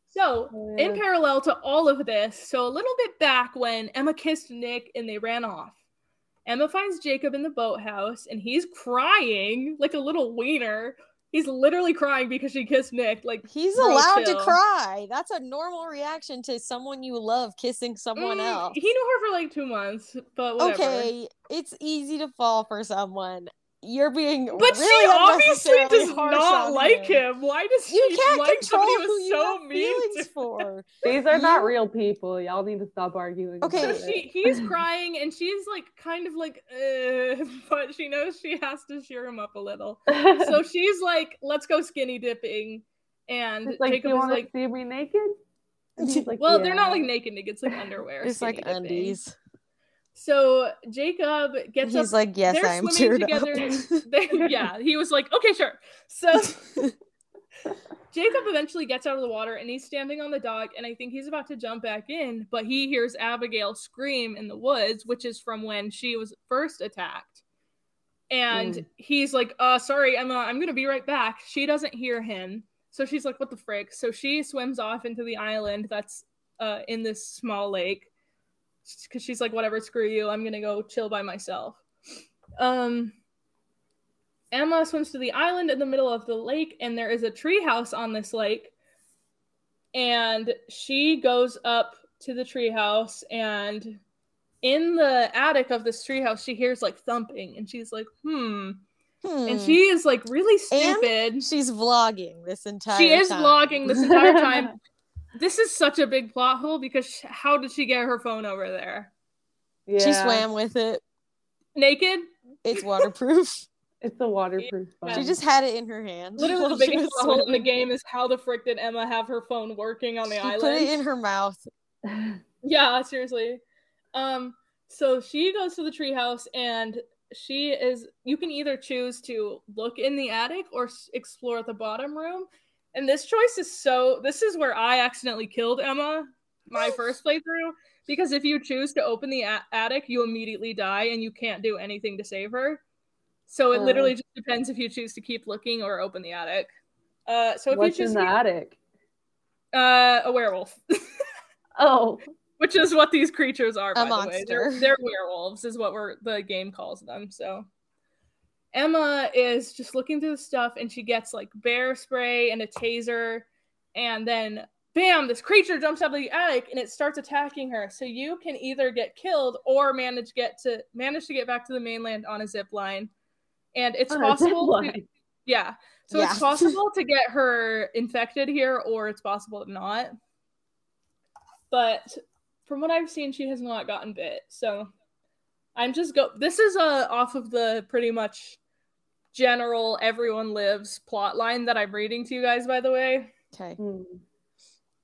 So Oh, in parallel to all of this, so a little bit back when Emma kissed Nick and they ran off, Emma finds Jacob in the boathouse and he's crying like a little wiener. He's literally crying because she kissed Nick. Like He's allowed chill. to cry. That's a normal reaction to someone you love kissing someone mm, else. He knew her for like two months, but whatever. Okay, it's easy to fall for someone. You're being But really she obviously does not like him. him. Why does You she can't like control somebody who who was you so have mean feelings for. These are not real people. Y'all need to stop arguing. Okay. So she he's crying and she's like kind of like uh, but she knows she has to cheer him up a little. So she's like, let's go skinny dipping. And It's like, Jacob you is want like, to see me naked? And he's like, well, they're not like naked naked, it's like underwear. It's like skinny dipping. undies. So Jacob gets He's up like, yes, they're I'm swimming cheered up. together. They- yeah, he was like, okay, sure. So Jacob eventually gets out of the water and he's standing on the dock, and I think he's about to jump back in, but he hears Abigail scream in the woods, which is from when she was first attacked. And Mm. he's like, uh, sorry, Emma, I'm gonna be right back. She doesn't hear him. So she's like, what the frick? So she swims off into the island that's uh, in this small lake. Because she's like, whatever, screw you. I'm gonna go chill by myself. Um, Emma swims to the island in the middle of the lake, and there is a treehouse on this lake. And she goes up to the treehouse, and in the attic of this treehouse, she hears like thumping, and she's like, hmm. And Hmm. she is like really And stupid. she's vlogging this entire time. She is time. vlogging this entire time. this is such a big plot hole because sh- how did she get her phone over there? Yeah. She swam with it. Naked? It's waterproof. It's a waterproof phone. she just had it in her hand. Literally, the while biggest plot hole in the game is how the frick did Emma have her phone working on the She island? put it in her mouth. Yeah, seriously. Um, so she goes to the treehouse and she is. You can either choose to look in the attic or s- explore the bottom room. And this choice is so this is where I accidentally killed Emma my first playthrough because if you choose to open the a- attic, you immediately die and you can't do anything to save her. So it Oh. literally just depends if you choose to keep looking or open the attic. Uh, so if What's you in choose the attic? uh, a werewolf, Oh, which is what these creatures are. A By the way, they're, monster. they're werewolves, is what we're the game calls them. So Emma is just looking through the stuff, and she gets like bear spray and a taser, and then bam, this creature jumps out of the attic and it starts attacking her. So you can either get killed or manage get to manage to get back to the mainland on a zip line, and it's on possible. To, yeah. So Yeah. it's possible to get her infected here, or it's possible not. But from what I've seen, she has not gotten bit. So I'm just go. This is uh off of the pretty much general everyone lives plot line that I'm reading to you guys. By the way, Okay. Hmm.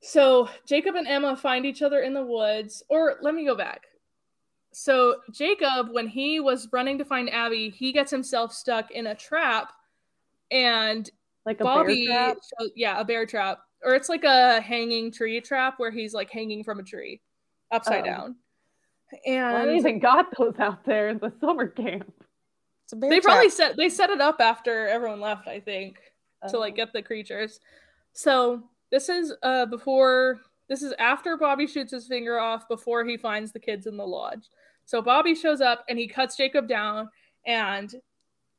so Jacob and Emma find each other in the woods. Or let me go back. So Jacob, when he was running to find Abby, he gets himself stuck in a trap, and Like a Bobby, bear trap. shows- yeah, a bear trap, or it's like a hanging tree trap where he's like hanging from a tree, upside Oh. down. Well, And they even got those out there in the summer camp. It's a bear they trap. probably set they set it up after everyone left, I think, to like Oh. get the creatures. So this is uh before this is after Bobby shoots his finger off before he finds the kids in the lodge. So Bobby shows up and he cuts Jacob down and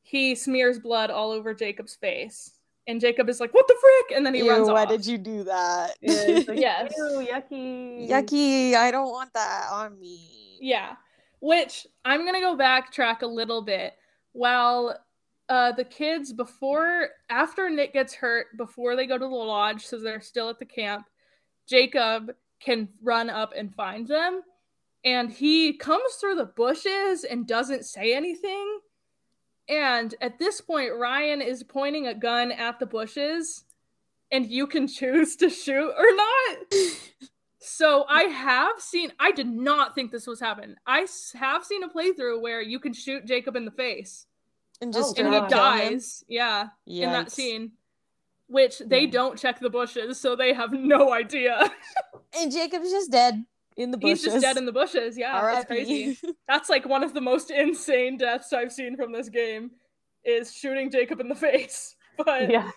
he smears blood all over Jacob's face. And Jacob is like, "What the frick?" And then he Ew, runs why off. did you do that? Yeah, like, Yes. Ew, yucky. Yucky. I don't want that on me. Yeah. Which I'm gonna go backtrack a little bit. While uh the kids before after Nick gets hurt, before they go to the lodge, so they're still at the camp, Jacob can run up and find them. And he comes through the bushes and doesn't say anything. And at this point, Ryan is pointing a gun at the bushes, and you can choose to shoot or not. So I have seen. I did not think this was happening. I have seen a playthrough where you can shoot Jacob in the face And just Oh, and he God. up kill him? dies. Yeah, in that scene, which they Yeah. don't check the bushes, so they have no idea. And Jacob's just dead in the bushes. He's just dead in the bushes. Yeah, that's R.I.P. crazy. That's like one of the most insane deaths I've seen from this game. Is shooting Jacob in the face. But Yeah.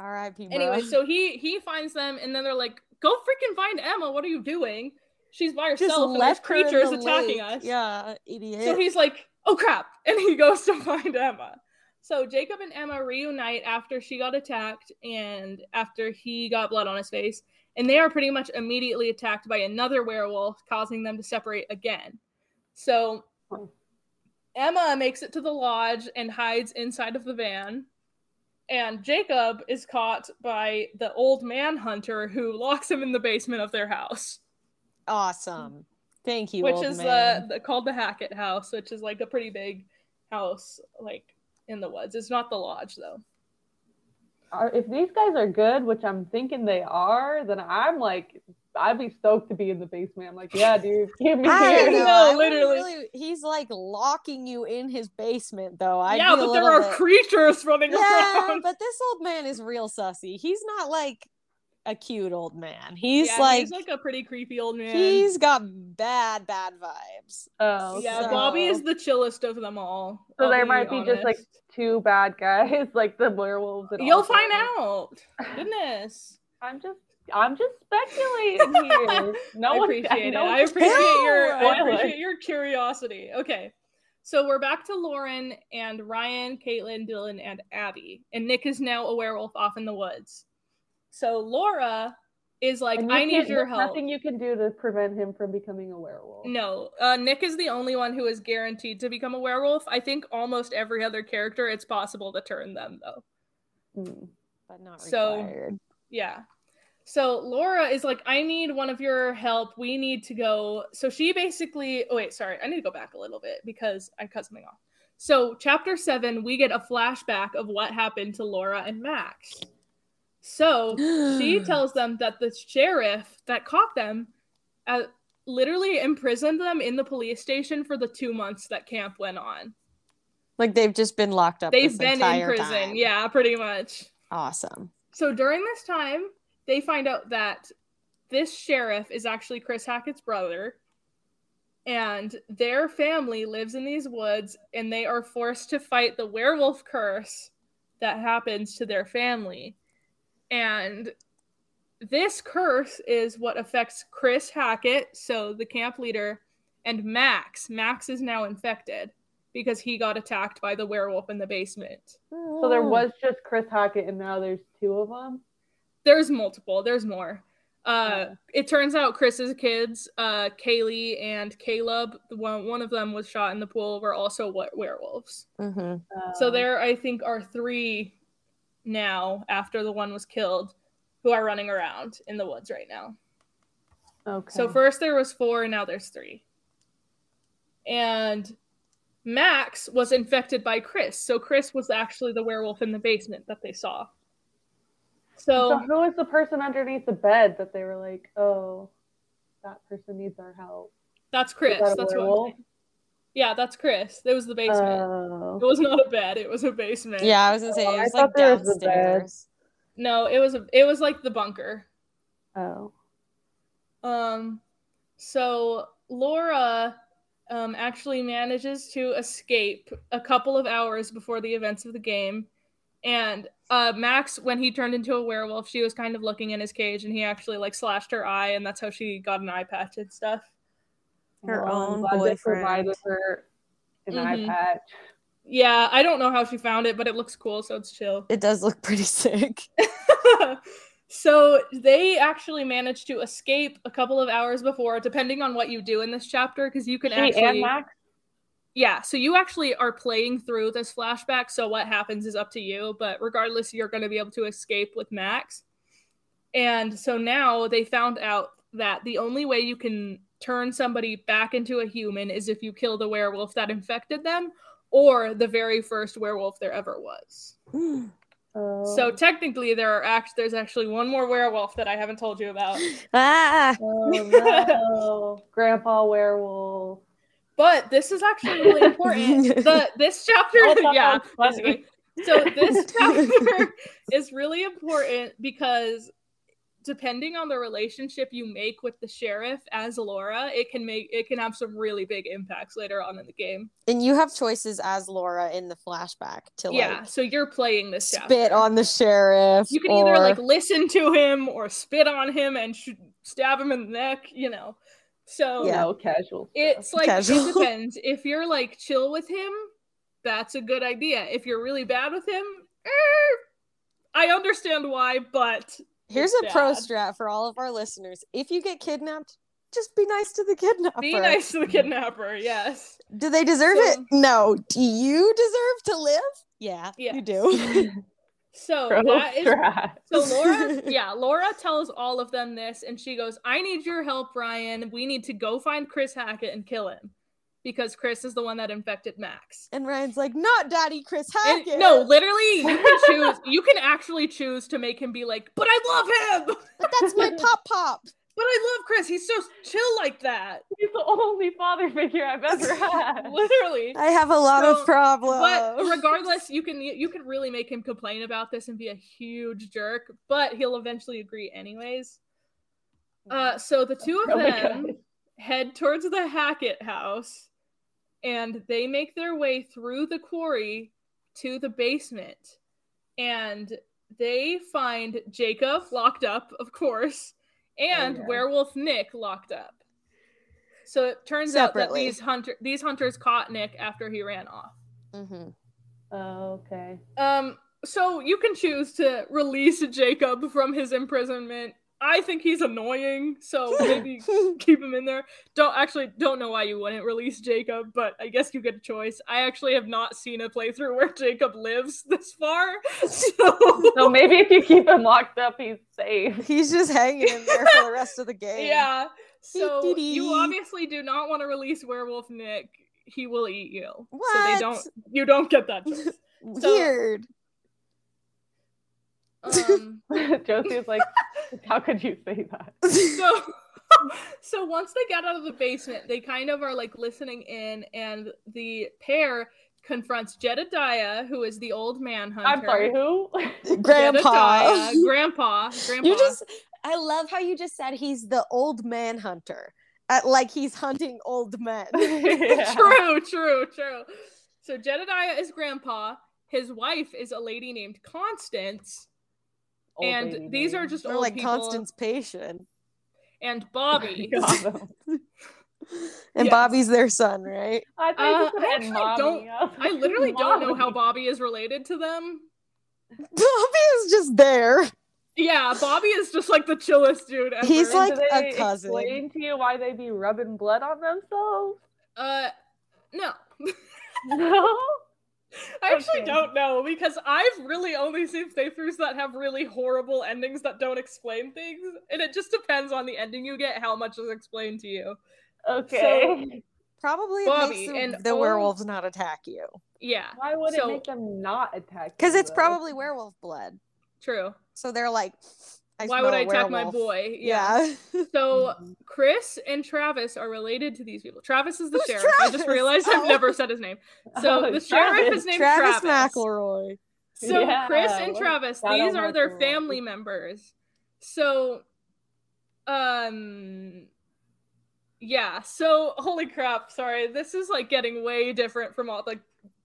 R.I.P. Anyway, so he he finds them, and then they're like, "Go freaking find Emma! What are you doing? She's by just herself, and there's left her in creatures the attacking lake. us." Yeah, idiot. So he's like, "Oh crap!" and he goes to find Emma. So Jacob and Emma reunite after she got attacked and after he got blood on his face, and they are pretty much immediately attacked by another werewolf, causing them to separate again. So. Emma makes it to the lodge and hides inside of the van. And Jacob is caught by the old man hunter who locks him in the basement of their house awesome. Thank you, which is uh, the, called the Hackett House, which is like a pretty big house, like in the woods. It's not the lodge though. Are, if these guys are good, which I'm thinking they are, then I'm like, I'd be stoked to be in the basement. I'm like, yeah, dude, give me I here. know. No, I literally. really- he's like locking you in his basement, though. I'd yeah, but there are bit- creatures running Yeah, around. but this old man is real sussy. He's not like a cute old man. He's yeah, like, he's like a pretty creepy old man. he's got bad, bad vibes. Oh, yeah, so- Bobby is the chillest of them all. So I'll there might be just like two bad guys, like the werewolves. And You'll also- find out. Goodness. I'm just, I'm just speculating here. No I one, appreciate it. no I one- appreciate your I appreciate your curiosity. Okay. So we're back to Lauren and Ryan, Caitlin, Dylan, and Abby. And Nick is now a werewolf off in the woods. So Laura is like, I need your help. Nothing you can do to prevent him from becoming a werewolf. No, uh, Nick is the only one who is guaranteed to become a werewolf. I think almost every other character, it's possible to turn them though. Hmm. But not So- required. Yeah. So Laura is like, I need one of your help. We need to go. So she basically, oh, wait, sorry. I need to go back a little bit because I cut something off. So, chapter seven, we get a flashback of what happened to Laura and Max. So she tells them that the sheriff that caught them uh, literally imprisoned them in the police station for the two months that camp went on. like they've just been locked up. They've been in prison. time. Yeah, pretty much. Awesome. so during this time, they find out that this sheriff is actually Chris Hackett's brother, and their family lives in these woods, and they are forced to fight the werewolf curse that happens to their family. And this curse is what affects Chris Hackett, so the camp leader, and Max. Max is now infected because he got attacked by the werewolf in the basement. So there was just Chris Hackett, and now there's two of them. There's multiple. There's more. Uh, Oh. it turns out Chris's kids, uh, Kaylee and Caleb, the one one of them was shot in the pool, were also we- werewolves. hmm So Uh, there, I think, are three now after the one was killed, who are running around in the woods right now. Okay. So first there was four, and now there's three. And Max was infected by Chris. So Chris was actually the werewolf in the basement that they saw. So So who was the person underneath the bed that they were like, oh, that person needs our help? that's Chris. that That's what I'm werewolf? saying. Yeah, that's Chris. It was the basement. Oh. it was not a bed. It was a basement. Yeah, I was gonna say Oh, it was thought like there was downstairs. No, it was a, it was like the bunker. oh. Um, so Laura um, actually manages to escape a couple of hours before the events of the game. And uh, Max, when he turned into a werewolf, she was kind of looking in his cage, and he actually like slashed her eye, and that's how she got an eye patch and stuff. Her own boyfriend. her an Mhm. patch. Yeah, I don't know how she found it, but it looks cool, so it's chill. It does look pretty sick. so they actually managed to escape a couple of hours before, depending on what you do in this chapter, because you can She actually and Max. yeah so you actually are playing through this flashback so what happens is up to you but regardless you're going to be able to escape with max and so now they found out that the only way you can turn somebody back into a human is if you kill the werewolf that infected them or the very first werewolf there ever was Oh. so technically there are act- there's actually one more werewolf that i haven't told you about ah, Oh no, Grandpa Werewolf. but this is actually really important the this chapter yeah that was funny. basically. so this chapter is really important because depending on the relationship you make with the sheriff as Laura, it can make it can have some really big impacts later on in the game. and you have choices as Laura in the flashback to yeah, so you're playing this spit chapter. on the sheriff. You can or... either like listen to him or spit on him and sh- stab him in the neck, you know. So Yeah. No casual. It's like Casual. it depends. If you're like chill with him, that's a good idea. If you're really bad with him, eh, I understand why, but Here's it's a pro bad. strat for all of our listeners. If you get kidnapped, just be nice to the kidnapper. Be nice to the kidnapper. Yes. Do they deserve So- it? No. Do you deserve to live? Yeah, Yes. you do. So Pro that is strat. so Laura. Yeah, Laura tells all of them this, and she goes, "I need your help, Ryan. We need to go find Chris Hackett and kill him." Because Chris is the one that infected Max. and Ryan's like, not Daddy Chris And- Hackett. no, literally, you can choose. You can actually choose to make him be like, "But I love him." but that's my pop pop. But I love Chris. He's so chill like that. He's the only father figure I've ever had. Literally. I have a lot So- of problems. But regardless, you can you can really make him complain about this and be a huge jerk, but he'll eventually agree anyways. Uh, so the two of Really them head towards the Hackett house, and they make their way through the quarry to the basement, and they find Jacob locked up, of course, and yeah. Werewolf Nick locked up. So it turns out that these hunter these hunters caught Nick after he ran off. hmm Oh, okay. Um, so you can choose to release Jacob from his imprisonment. I think he's annoying, so maybe keep him in there. Don't actually don't know why you wouldn't release Jacob, but I guess you get a choice. I actually have not seen a playthrough where Jacob lives this far, so So maybe if you keep him locked up, he's safe. He's just hanging in there for the rest of the game. yeah. So Dee-dee-dee. you obviously do not want to release Werewolf Nick. He will eat you. So What? they don't. You don't get that choice. So- Weird. Um. Josie was like, "How could you say that?" so so once they get out of the basement they kind of are like listening in and the pair confronts Jedediah, who is the old man hunter. I'm sorry, who? Grandpa. Jedediah, grandpa. Grandpa. You just I love how you just said he's the old man hunter. Uh, like he's hunting old men. Yeah. true, true, true. So Jedediah is grandpa. His wife is a lady named Constance, Old and lady these are name. just Or old like people. Constance Patient. and Bobby. And Yes. Bobby's their son, right? I, Uh, I actually mommy. don't- I like, literally don't know how. Bobby is related to them. Bobby is just there. Yeah, Bobby is just like the chillest dude ever. He's And like do a they cousin. Explain to you why they be rubbing blood on themselves? uh, no. No. I actually don't know because I've really only seen playthroughs that have really horrible endings that don't explain things, and it just depends on the ending you get how much is explained to you. Okay. So, Probably it Bobby makes the, and the all- werewolves not attack you. Yeah, why would So- it make them not attack? Because it's though? probably werewolf blood. true. So they're like, I Why would I I a attack my boy? Yeah. Yeah. So Mhm. Chris and Travis are related to these people. Travis is the Who's sheriff. I just realized Oh. I've never said his name. So Oh, the sheriff Travis. is named Travis, Travis. McElroy. So Yeah, Chris and Travis, shout these out are their Marshall. family members. So um yeah, so holy crap, sorry. This is like getting way different from all the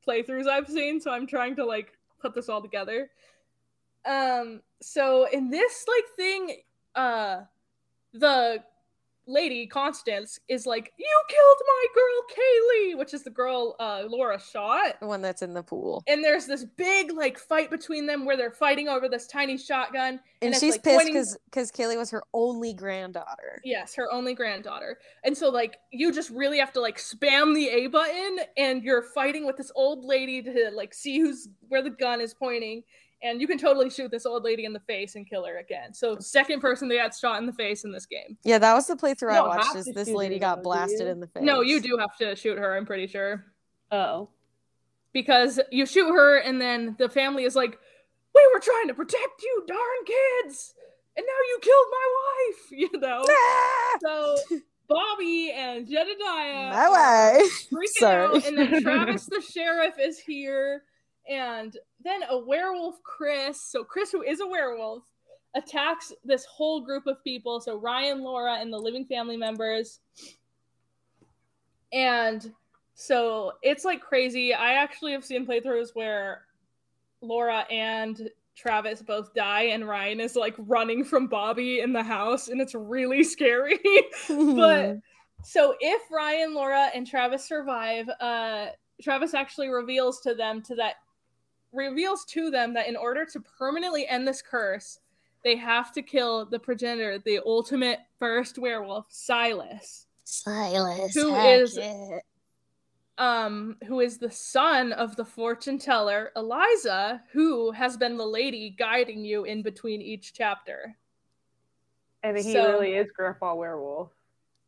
playthroughs I've seen, so I'm trying to like put this all together. Um so in this like thing uh the lady Constance is like, "You killed my girl Kaylee," which is the girl uh Laura shot The one that's in the pool. and there's this big like fight between them where they're fighting over this tiny shotgun And, it's, she's like, pissed pointing- because because Kaylee was her only granddaughter. yes her only granddaughter and so like you just really have to like spam the a button and you're fighting with this old lady to like see who's where the gun is pointing and you can totally shoot this old lady in the face and kill her again so second person that got shot in the face in this game Yeah, that was the playthrough I watched. have Is this lady her, got though, blasted in the face? no you do have to shoot her i'm pretty sure Oh. because you shoot her and then the family is like we were trying to protect you darn kids and now you killed my wife you know Ah! so bobby and jedediah My are way. freaking Sorry. out and then travis the sheriff is here and then a werewolf chris so chris who is a werewolf attacks this whole group of people so ryan laura and the living family members. And so it's like crazy. I actually have seen playthroughs where laura and travis both die and ryan is like running from bobby in the house and it's really scary. But so if Ryan, Laura, and Travis survive, uh, Travis actually reveals to them to that reveals to them that in order to permanently end this curse, they have to kill the progenitor, the ultimate first werewolf, Silas, Silas. Who is- Hackett. um, who is the son of the fortune teller, Eliza, who has been the lady guiding you in between each chapter. And he So- really is Grandpa Werewolf.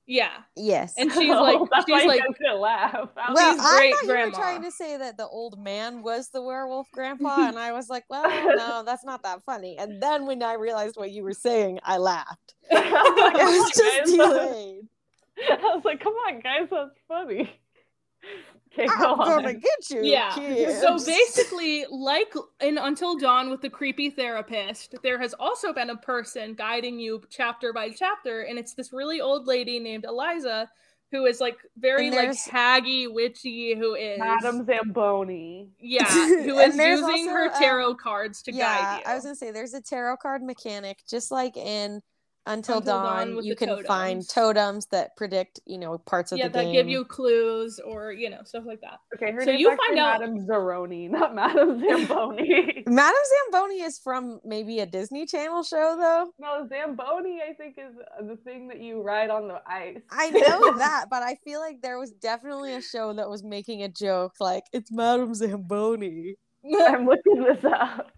Yeah. Yes. And she's oh, like That's she's like could laugh. I was well, she's I great thought you were trying to say that the old man was the werewolf grandpa, and I was like, well, no, that's not that funny. And then when I realized what you were saying, I laughed. "Come was on, just guys, delayed. I was like, come on, guys, that's funny. Okay, go I'm gonna on. get you. Yeah. kids. So basically, like in Until Dawn with the creepy therapist, there has also been a person guiding you chapter by chapter, and it's this really old lady named Eliza, who is like very like there's- haggy, witchy, who is Madam Zamboni. yeah, who is using also, her um, tarot cards to yeah, guide you. I was gonna say there's a tarot card mechanic, just like in Until, Until Dawn Dawn. you the can find totems. totems that predict, you know, parts of yeah, the that give you clues or you know stuff like that. Okay, her So name's you find out- Madam Zeroni, not Madam Zamboni. Madame Zamboni is from maybe a Disney Channel show, though. no, Zamboni, I think, is the thing that you ride on the ice. I know that, but I feel like there was definitely a show that was making a joke like it's Madame Zamboni. I'm looking this up.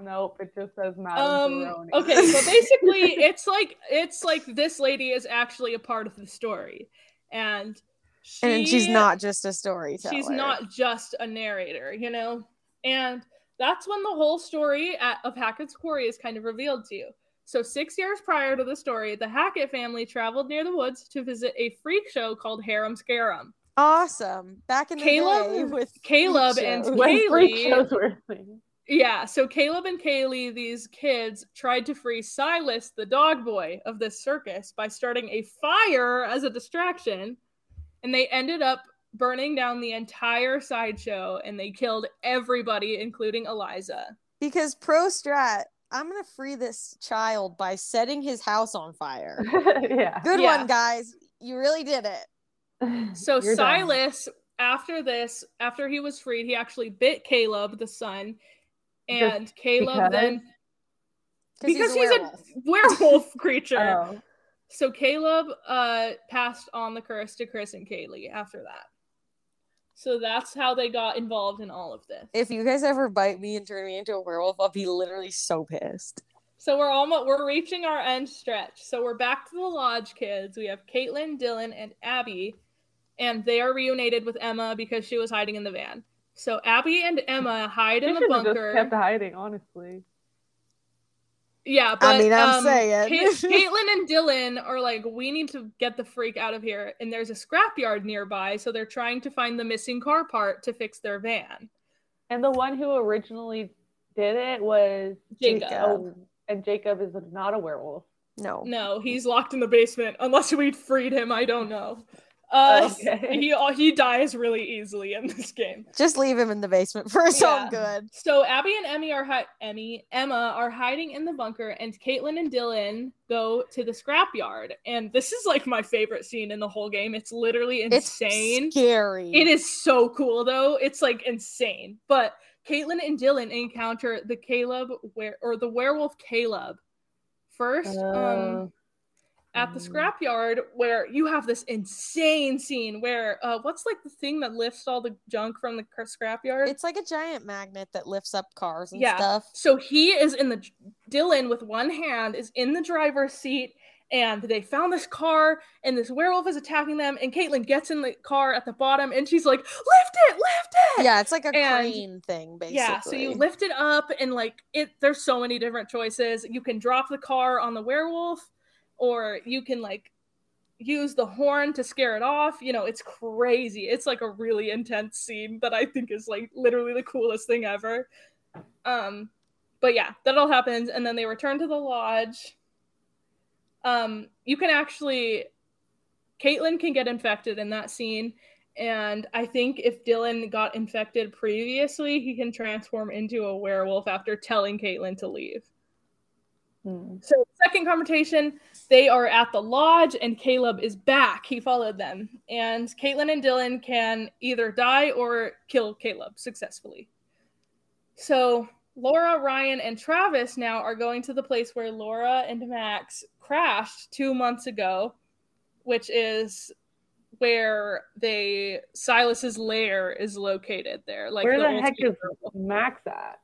Nope, it just says Madam um Zeroni. okay so basically it's like it's like this lady is actually a part of the story and she, And she's not just a storyteller. she's not just a narrator you know and that's when the whole story at, of hackett's quarry is kind of revealed to you so six years prior to the story the hackett family traveled near the woods to visit a freak show called harem scarum awesome. Back in the Caleb- day with Caleb and shows. When freak Kaylee- shows were a thing. Yeah, so Caleb and Kaylee, these kids, tried to free Silas, the dog boy of this circus, by starting a fire as a distraction. And they ended up burning down the entire sideshow and they killed everybody, including Eliza. because pro strat. I'm gonna free this child by setting his house on fire. yeah. Good Yeah. one, guys. You really did it. So You're done. Silas, after this, after he was freed, he actually bit Caleb, the son. And Caleb because? then Because because he's a he's werewolf. a werewolf creature. Oh. So Caleb uh passed on the curse to Chris and Kaylee after that. So that's how they got involved in all of this. If you guys ever bite me and turn me into a werewolf, I'll be literally so pissed. So we're almost we're reaching our end stretch. So we're back to the lodge kids. We have Caitlin, Dylan, and Abby, and they are reunited with Emma because she was hiding in the van. So Abby and Emma hide in the bunker. have just bunker. kept hiding, honestly. Yeah, but mean, I'm um, saying. Kate- Caitlin and Dylan are like, we need to get the freak out of here, and there's a scrapyard nearby, so they're trying to find the missing car part to fix their van. And the one who originally did it was Jacob. Oh, and Jacob is not a werewolf. No. No, he's locked in the basement. Unless we freed him, I don't know. Uh, Okay. he he dies really easily in this game. Just leave him in the basement for his Yeah. own good. So Abby and Emmy are hi- Emmy Emma are hiding in the bunker, and Caitlin and Dylan go to the scrapyard. And this is like my favorite scene in the whole game. It's literally It's insane. scary. It is so cool though. It's like insane. But Caitlin and Dylan encounter the Caleb where or the werewolf Caleb first um Oh. At the Mm. scrapyard where you have this insane scene where uh what's like the thing that lifts all the junk from the scrapyard? It's like a giant magnet that lifts up cars and Yeah. stuff. So he is in the Dylan with one hand is in the driver's seat and they found this car and this werewolf is attacking them and Caitlin gets in the car at the bottom and she's like lift it lift it Yeah, it's like a And- crane thing, basically. yeah so you lift it up and like it there's so many different choices you can drop the car on the werewolf or you can like use the horn to scare it off you know it's crazy. It's like a really intense scene that i think is like literally the coolest thing ever. Um but yeah that all happens and then they return to the lodge. Um you can actually caitlin can get infected in that scene and I think if Dylan got infected previously, he can transform into a werewolf after telling Caitlin to leave. Hmm. So, second confrontation, they are at the lodge and Caleb is back. He followed them. And Caitlin and Dylan can either die or kill Caleb successfully. So, Laura, Ryan, and Travis now are going to the place where Laura and Max crashed two months ago, which is where they Silas's lair is located there. Like Where the old heck is. Max at?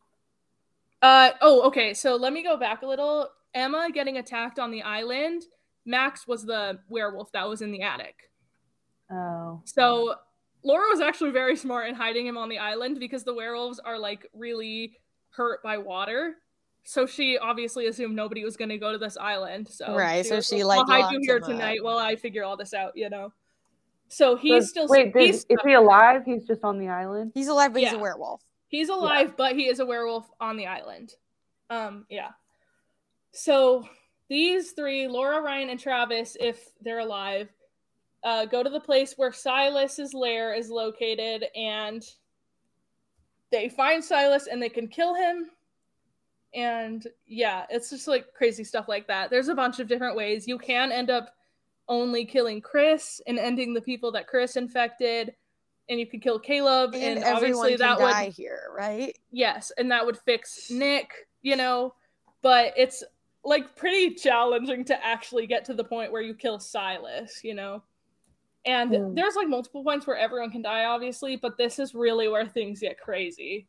Uh oh, okay. So let me go back a little. Emma getting attacked on the island. Max was the werewolf that was in the attic. Oh. So Laura was actually very smart in hiding him on the island because the werewolves are like really hurt by water. So she obviously assumed nobody was going to go to this island. So Right, so was she, I'll like, hide you here him up. tonight while I figure all this out. You know. So he's So- still wait. Did, he's is he alive? He's just on the island. He's alive, but he's a werewolf. He's alive, but he is a werewolf on the island. Um, yeah. So these three, Laura, Ryan, and Travis, if they're alive, uh, go to the place where Silas's lair is located, and they find Silas and they can kill him. And yeah, it's just like crazy stuff like that. There's a bunch of different ways. You can end up only killing Chris and ending the people that Chris infected, and you could kill Caleb, And, and, obviously that would die here, right? yes and that would fix nick you know but it's like pretty challenging to actually get to the point where you kill silas you know and Hmm. there's like multiple points where everyone can die obviously but this is really where things get crazy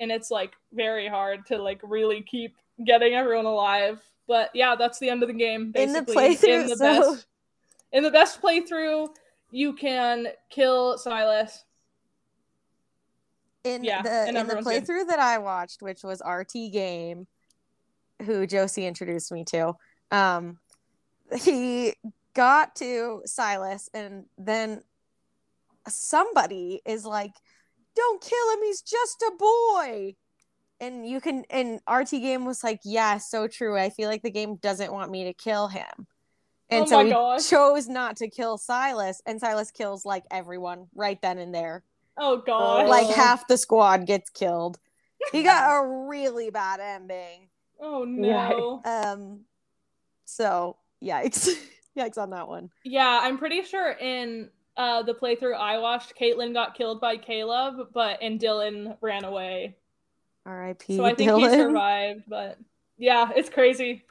and it's like very hard to like really keep getting everyone alive but yeah that's the end of the game In the basically playthrough, in the so- best in the best playthrough you can kill silas in Yeah, the in the everyone's good. playthrough that I watched, which was RT Game, who Josie introduced me to, um, he got to Silas and then somebody is like, "Don't kill him. He's just a boy." And you can and RT game was like, "Yeah, so true. I feel like the game doesn't want me to kill him." And Oh so my he gosh. chose not to kill Silas, and Silas kills like everyone right then and there. Oh god. Like Oh. half the squad gets killed. He got a really bad ending. Oh no. Um, so yikes, yikes on that one. Yeah, I'm pretty sure in uh the playthrough I watched, Caitlyn got killed by Caleb, but and Dylan ran away. R.I.P. So I think he survived, but yeah, it's crazy.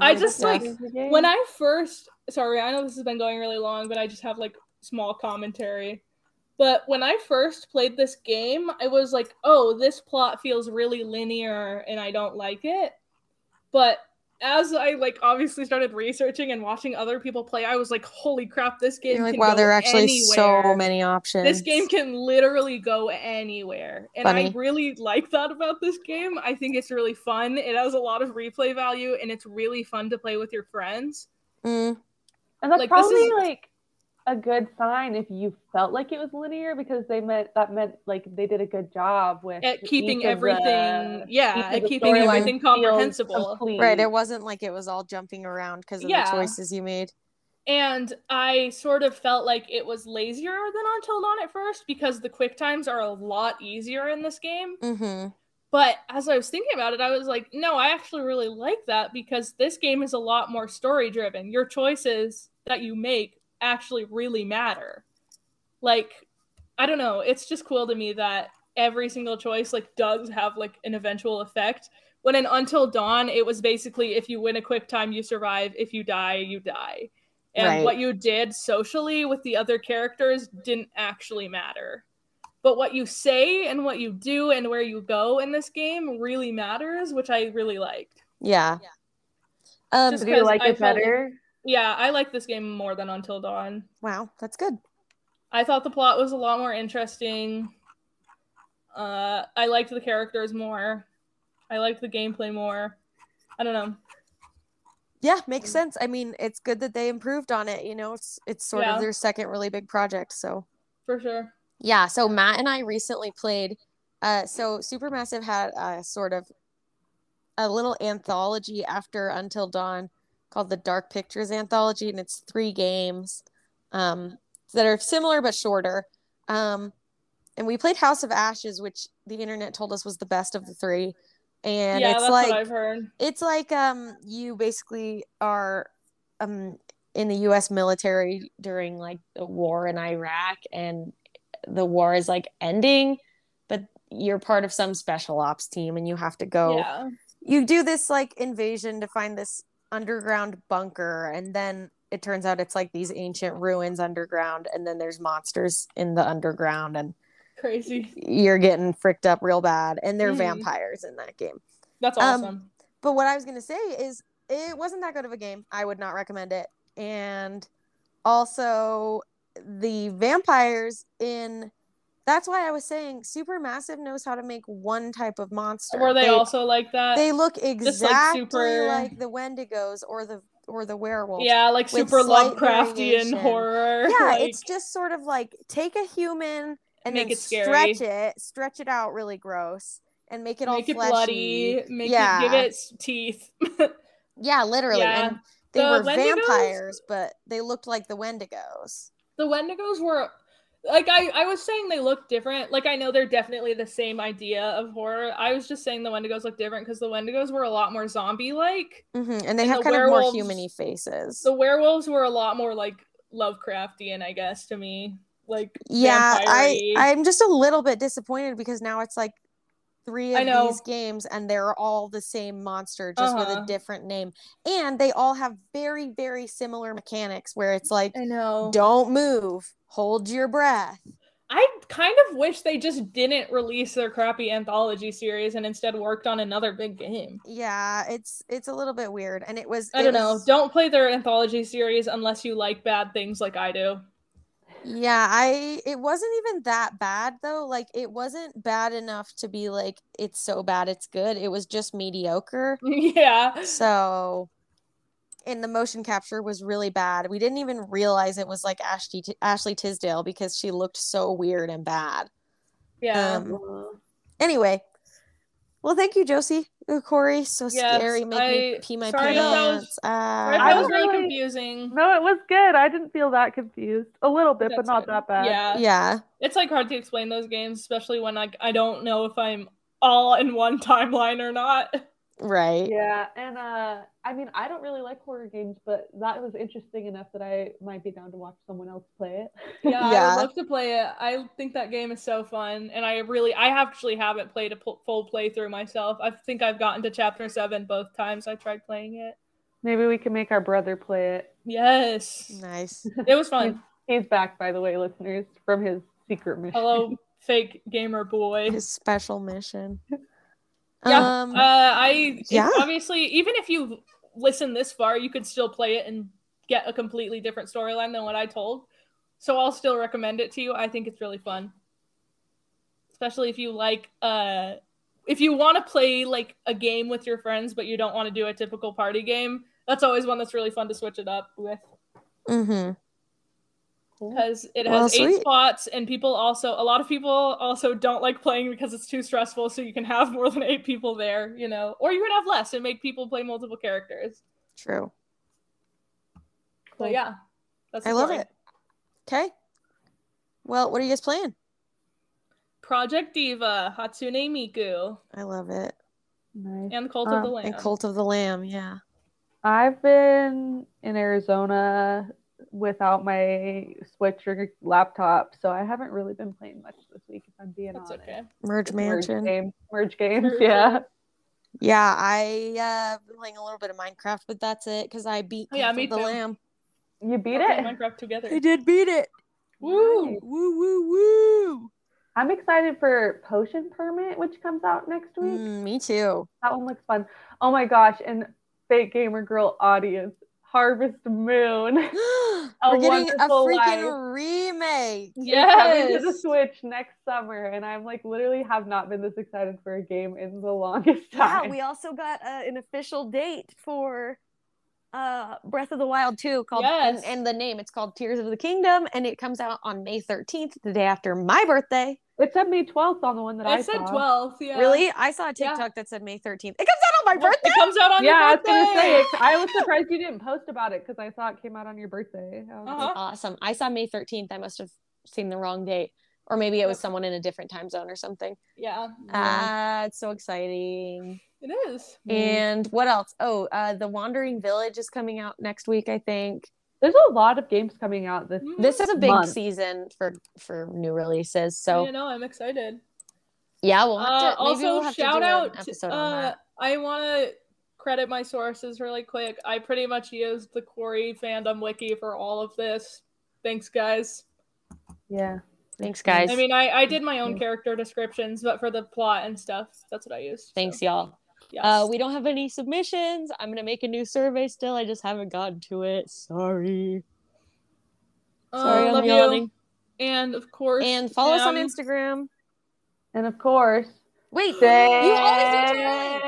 I just, like. When I first sorry, I know this has been going really long, but I just have like small commentary. But when I first played this game, I was like, "Oh, this plot feels really linear and I don't like it." But as I like obviously started researching and watching other people play, I was like, "Holy crap, this game You're like, can wow, go there are actually anywhere. so many options. This game can literally go anywhere. And I really like that about this game. I think it's really fun. It has a lot of replay value and it's really fun to play with your friends. Mm, and that's like, this probably is- like a good sign if you felt like it was linear because they meant that meant like they did a good job with At keeping everything, the- yeah, at keeping everything comprehensible. complete. right. It wasn't like it was all jumping around because of Yeah. the choices you made. And I sort of felt like it was lazier than Until Dawn at first because the quick times are a lot easier in this game. Mm-hmm. But as I was thinking about it, I was like, no, I actually really like that because this game is a lot more story driven. Your choices that you make actually really matter. Like, I don't know, it's just cool to me that every single choice like does have like an eventual effect. When in Until Dawn, it was basically if you win a quick time, you survive. If you die, you die. And Right. what you did socially with the other characters didn't actually matter but what you say and what you do and where you go in this game really matters, which I really liked. Yeah. Um, Just do you 'cause like I it felt like- better? Yeah, I like this game more than Until Dawn. wow, that's good. I thought the plot was a lot more interesting. Uh, I liked the characters more. I liked the gameplay more. I don't know. Yeah, makes sense. I mean, it's good that they improved on it. You know, it's it's sort Yeah. of their second really big project. So For sure. yeah. So Matt and I recently played. Uh, so Supermassive had a sort of a little anthology after Until Dawn called the Dark Pictures Anthology, and it's three games um, that are similar but shorter. Um, and we played House of Ashes, which the internet told us was the best of the three. And yeah, it's that's like what I've heard. it's like um you basically are um in the US military during like the war in Iraq and the war is like ending but you're part of some special ops team and you have to go Yeah. you do this like invasion to find this underground bunker and then it turns out it's like these ancient ruins underground and then there's monsters in the underground and Crazy. you're getting fricked up real bad and they're Mhm. vampires in that game That's Um, awesome. but what I was gonna say is it wasn't that good of a game. I would not recommend it. And also the vampires in that's why I was saying Supermassive knows how to make one type of monster. Were they, also like that? they look exactly super- like the Wendigos or the or the werewolves. yeah, like super Lovecraftian variation. horror. Yeah, like- it's just sort of like take a human and Make then it scary. stretch it, stretch it out really gross, and make it all make it fleshy. bloody, make Yeah. it give it teeth. Yeah, literally. Yeah. And they The were Wendigos- vampires, but they looked like the Wendigos. the Wendigos were like I, I was saying they look different. Like I know they're definitely the same idea of horror. I was just saying the Wendigos look different because the Wendigos were a lot more zombie like. hmm And they And have the kind of more humany faces. The werewolves were a lot more like Lovecraftian, I guess, to me. Like yeah, I vampire-y. I'm just a little bit disappointed because now it's like three I of these games and they're all the same monster just with Uh-huh. a different name. And they all have very very similar mechanics where it's like I know. don't move, hold your breath. I kind of wish they just didn't release their crappy anthology series and instead worked on another big game. Yeah, it's it's a little bit weird and it was I it don't know. was- Don't play their anthology series unless you like bad things like I do. Yeah, I it wasn't even that bad though. Like it wasn't bad enough to be like it's so bad it's good. It was just mediocre. yeah. So and the motion capture was really bad. We didn't even realize it was like Ashley Ashley Tisdale because she looked so weird and bad. Yeah. Um, anyway, well, thank you, Josie. Ooh, Quarry, so Yes, scary. Make me I- pee my sorry if that was- pants. Right, Ah. that I was really really- confusing. No, it was good. I didn't feel that confused. A little bit, but not good. that bad. Yeah. yeah. It's like hard to explain those games, especially when like I don't know if I'm all in one timeline or not. Right. Yeah, and uh I mean I don't really like horror games, but that was interesting enough that I might be down to watch someone else play it. Yeah, I would love to play it. I think that game is so fun, and I really, I actually haven't played a pu- full playthrough myself. I think I've gotten to chapter seven both times I tried playing it. Maybe we can make our brother play it. Yes, Nice. it was fun. He's back by the way, listeners, from his secret mission. Hello, fake gamer boy. His special mission. Yeah, Um, uh, I yeah. Obviously, even if you listen this far, you could still play it and get a completely different storyline than what I told. So I'll still recommend it to you. I think it's really fun, especially if you like. Uh, if you want to play like a game with your friends, but you don't want to do a typical party game, that's always one that's really fun to switch it up with mm-hmm. Because it has Well, eight sweet. spots and people also a lot of people also don't like playing because it's too stressful so you can have more than eight people there you know or you can have less and make people play multiple characters True. but yeah that's I love story. it. Okay. Well, what are you guys playing? project diva hatsune miku I love it. Nice. and cult Um, of the lamb And Cult of the Lamb, yeah. I've been in Arizona without my Switch or laptop, so I haven't really been playing much this week. If I'm being that's honest. okay Merge Merge Mansion. games, merge games, yeah. Yeah, I uh been playing a little bit of Minecraft, but that's it because I beat Oh, yeah, Cult me the too. Lamb. You beat We're it. playing minecraft together I did beat it. woo Nice. Woo woo woo. I'm excited for Potion Permit, which comes out next week. Mm, me too. That one looks fun. Oh my gosh! And Fake Gamer Girl audience, Harvest Moon. We're getting a Wonderful freaking remake. Yes. coming to the Switch next summer, and I'm like literally have not been this excited for a game in the longest Yeah, time. we also got uh, an official date for uh Breath of the Wild 2 called Yes. and, and the name it's called Tears of the Kingdom and it comes out on May 13th, the day after my birthday. It said May 12th on the one that I saw. it said saw. 12 yeah Really? I saw a Yeah. TikTok that said May 13th. It comes out on my birthday. it comes out on Yeah, I was gonna birthday say it. I was surprised you didn't post about it because I saw it came out on your birthday. Was Uh-huh. Awesome. I saw May 13th. I must have seen the wrong date. Or maybe it was someone in a different time zone or something. yeah Ah, it's so exciting. it is And what else? Oh, uh, The Wandering Village is coming out next week, I think. There's a lot of games coming out this. Mhm. This is a big Month. season for for new releases. So you know i'm excited yeah, we'll have to. Uh, maybe also, we'll have shout to out. to- uh. I want to credit my sources really quick. I pretty much used the Quarry fandom wiki for all of this. Thanks, guys. Yeah. Thanks, guys. I mean, I, I did my own character descriptions, but for the plot and stuff, that's what I used. so, Thanks, y'all. Yes. Uh, we don't have any submissions. I'm gonna make a new survey still. I just haven't gotten to it. Sorry. Uh, Sorry, love I'm you. yawning. And of course, And follow us on Instagram. And of course, Wait, say... you always do it.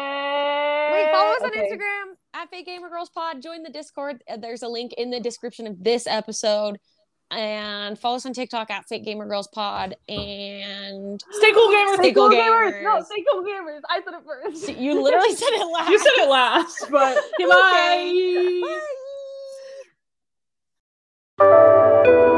Wait, follow us on Instagram at Fake Gamer Girls Pod. Join the Discord. Uh, There's a link in the description of this episode and follow us on TikTok at Fake Gamer Girls Pod and Stay Cool Gamers. Stay, stay cool, cool gamers. gamers. No, Stay Cool Gamers. I said it first. You literally said it last. You said it last, but okay. bye. bye.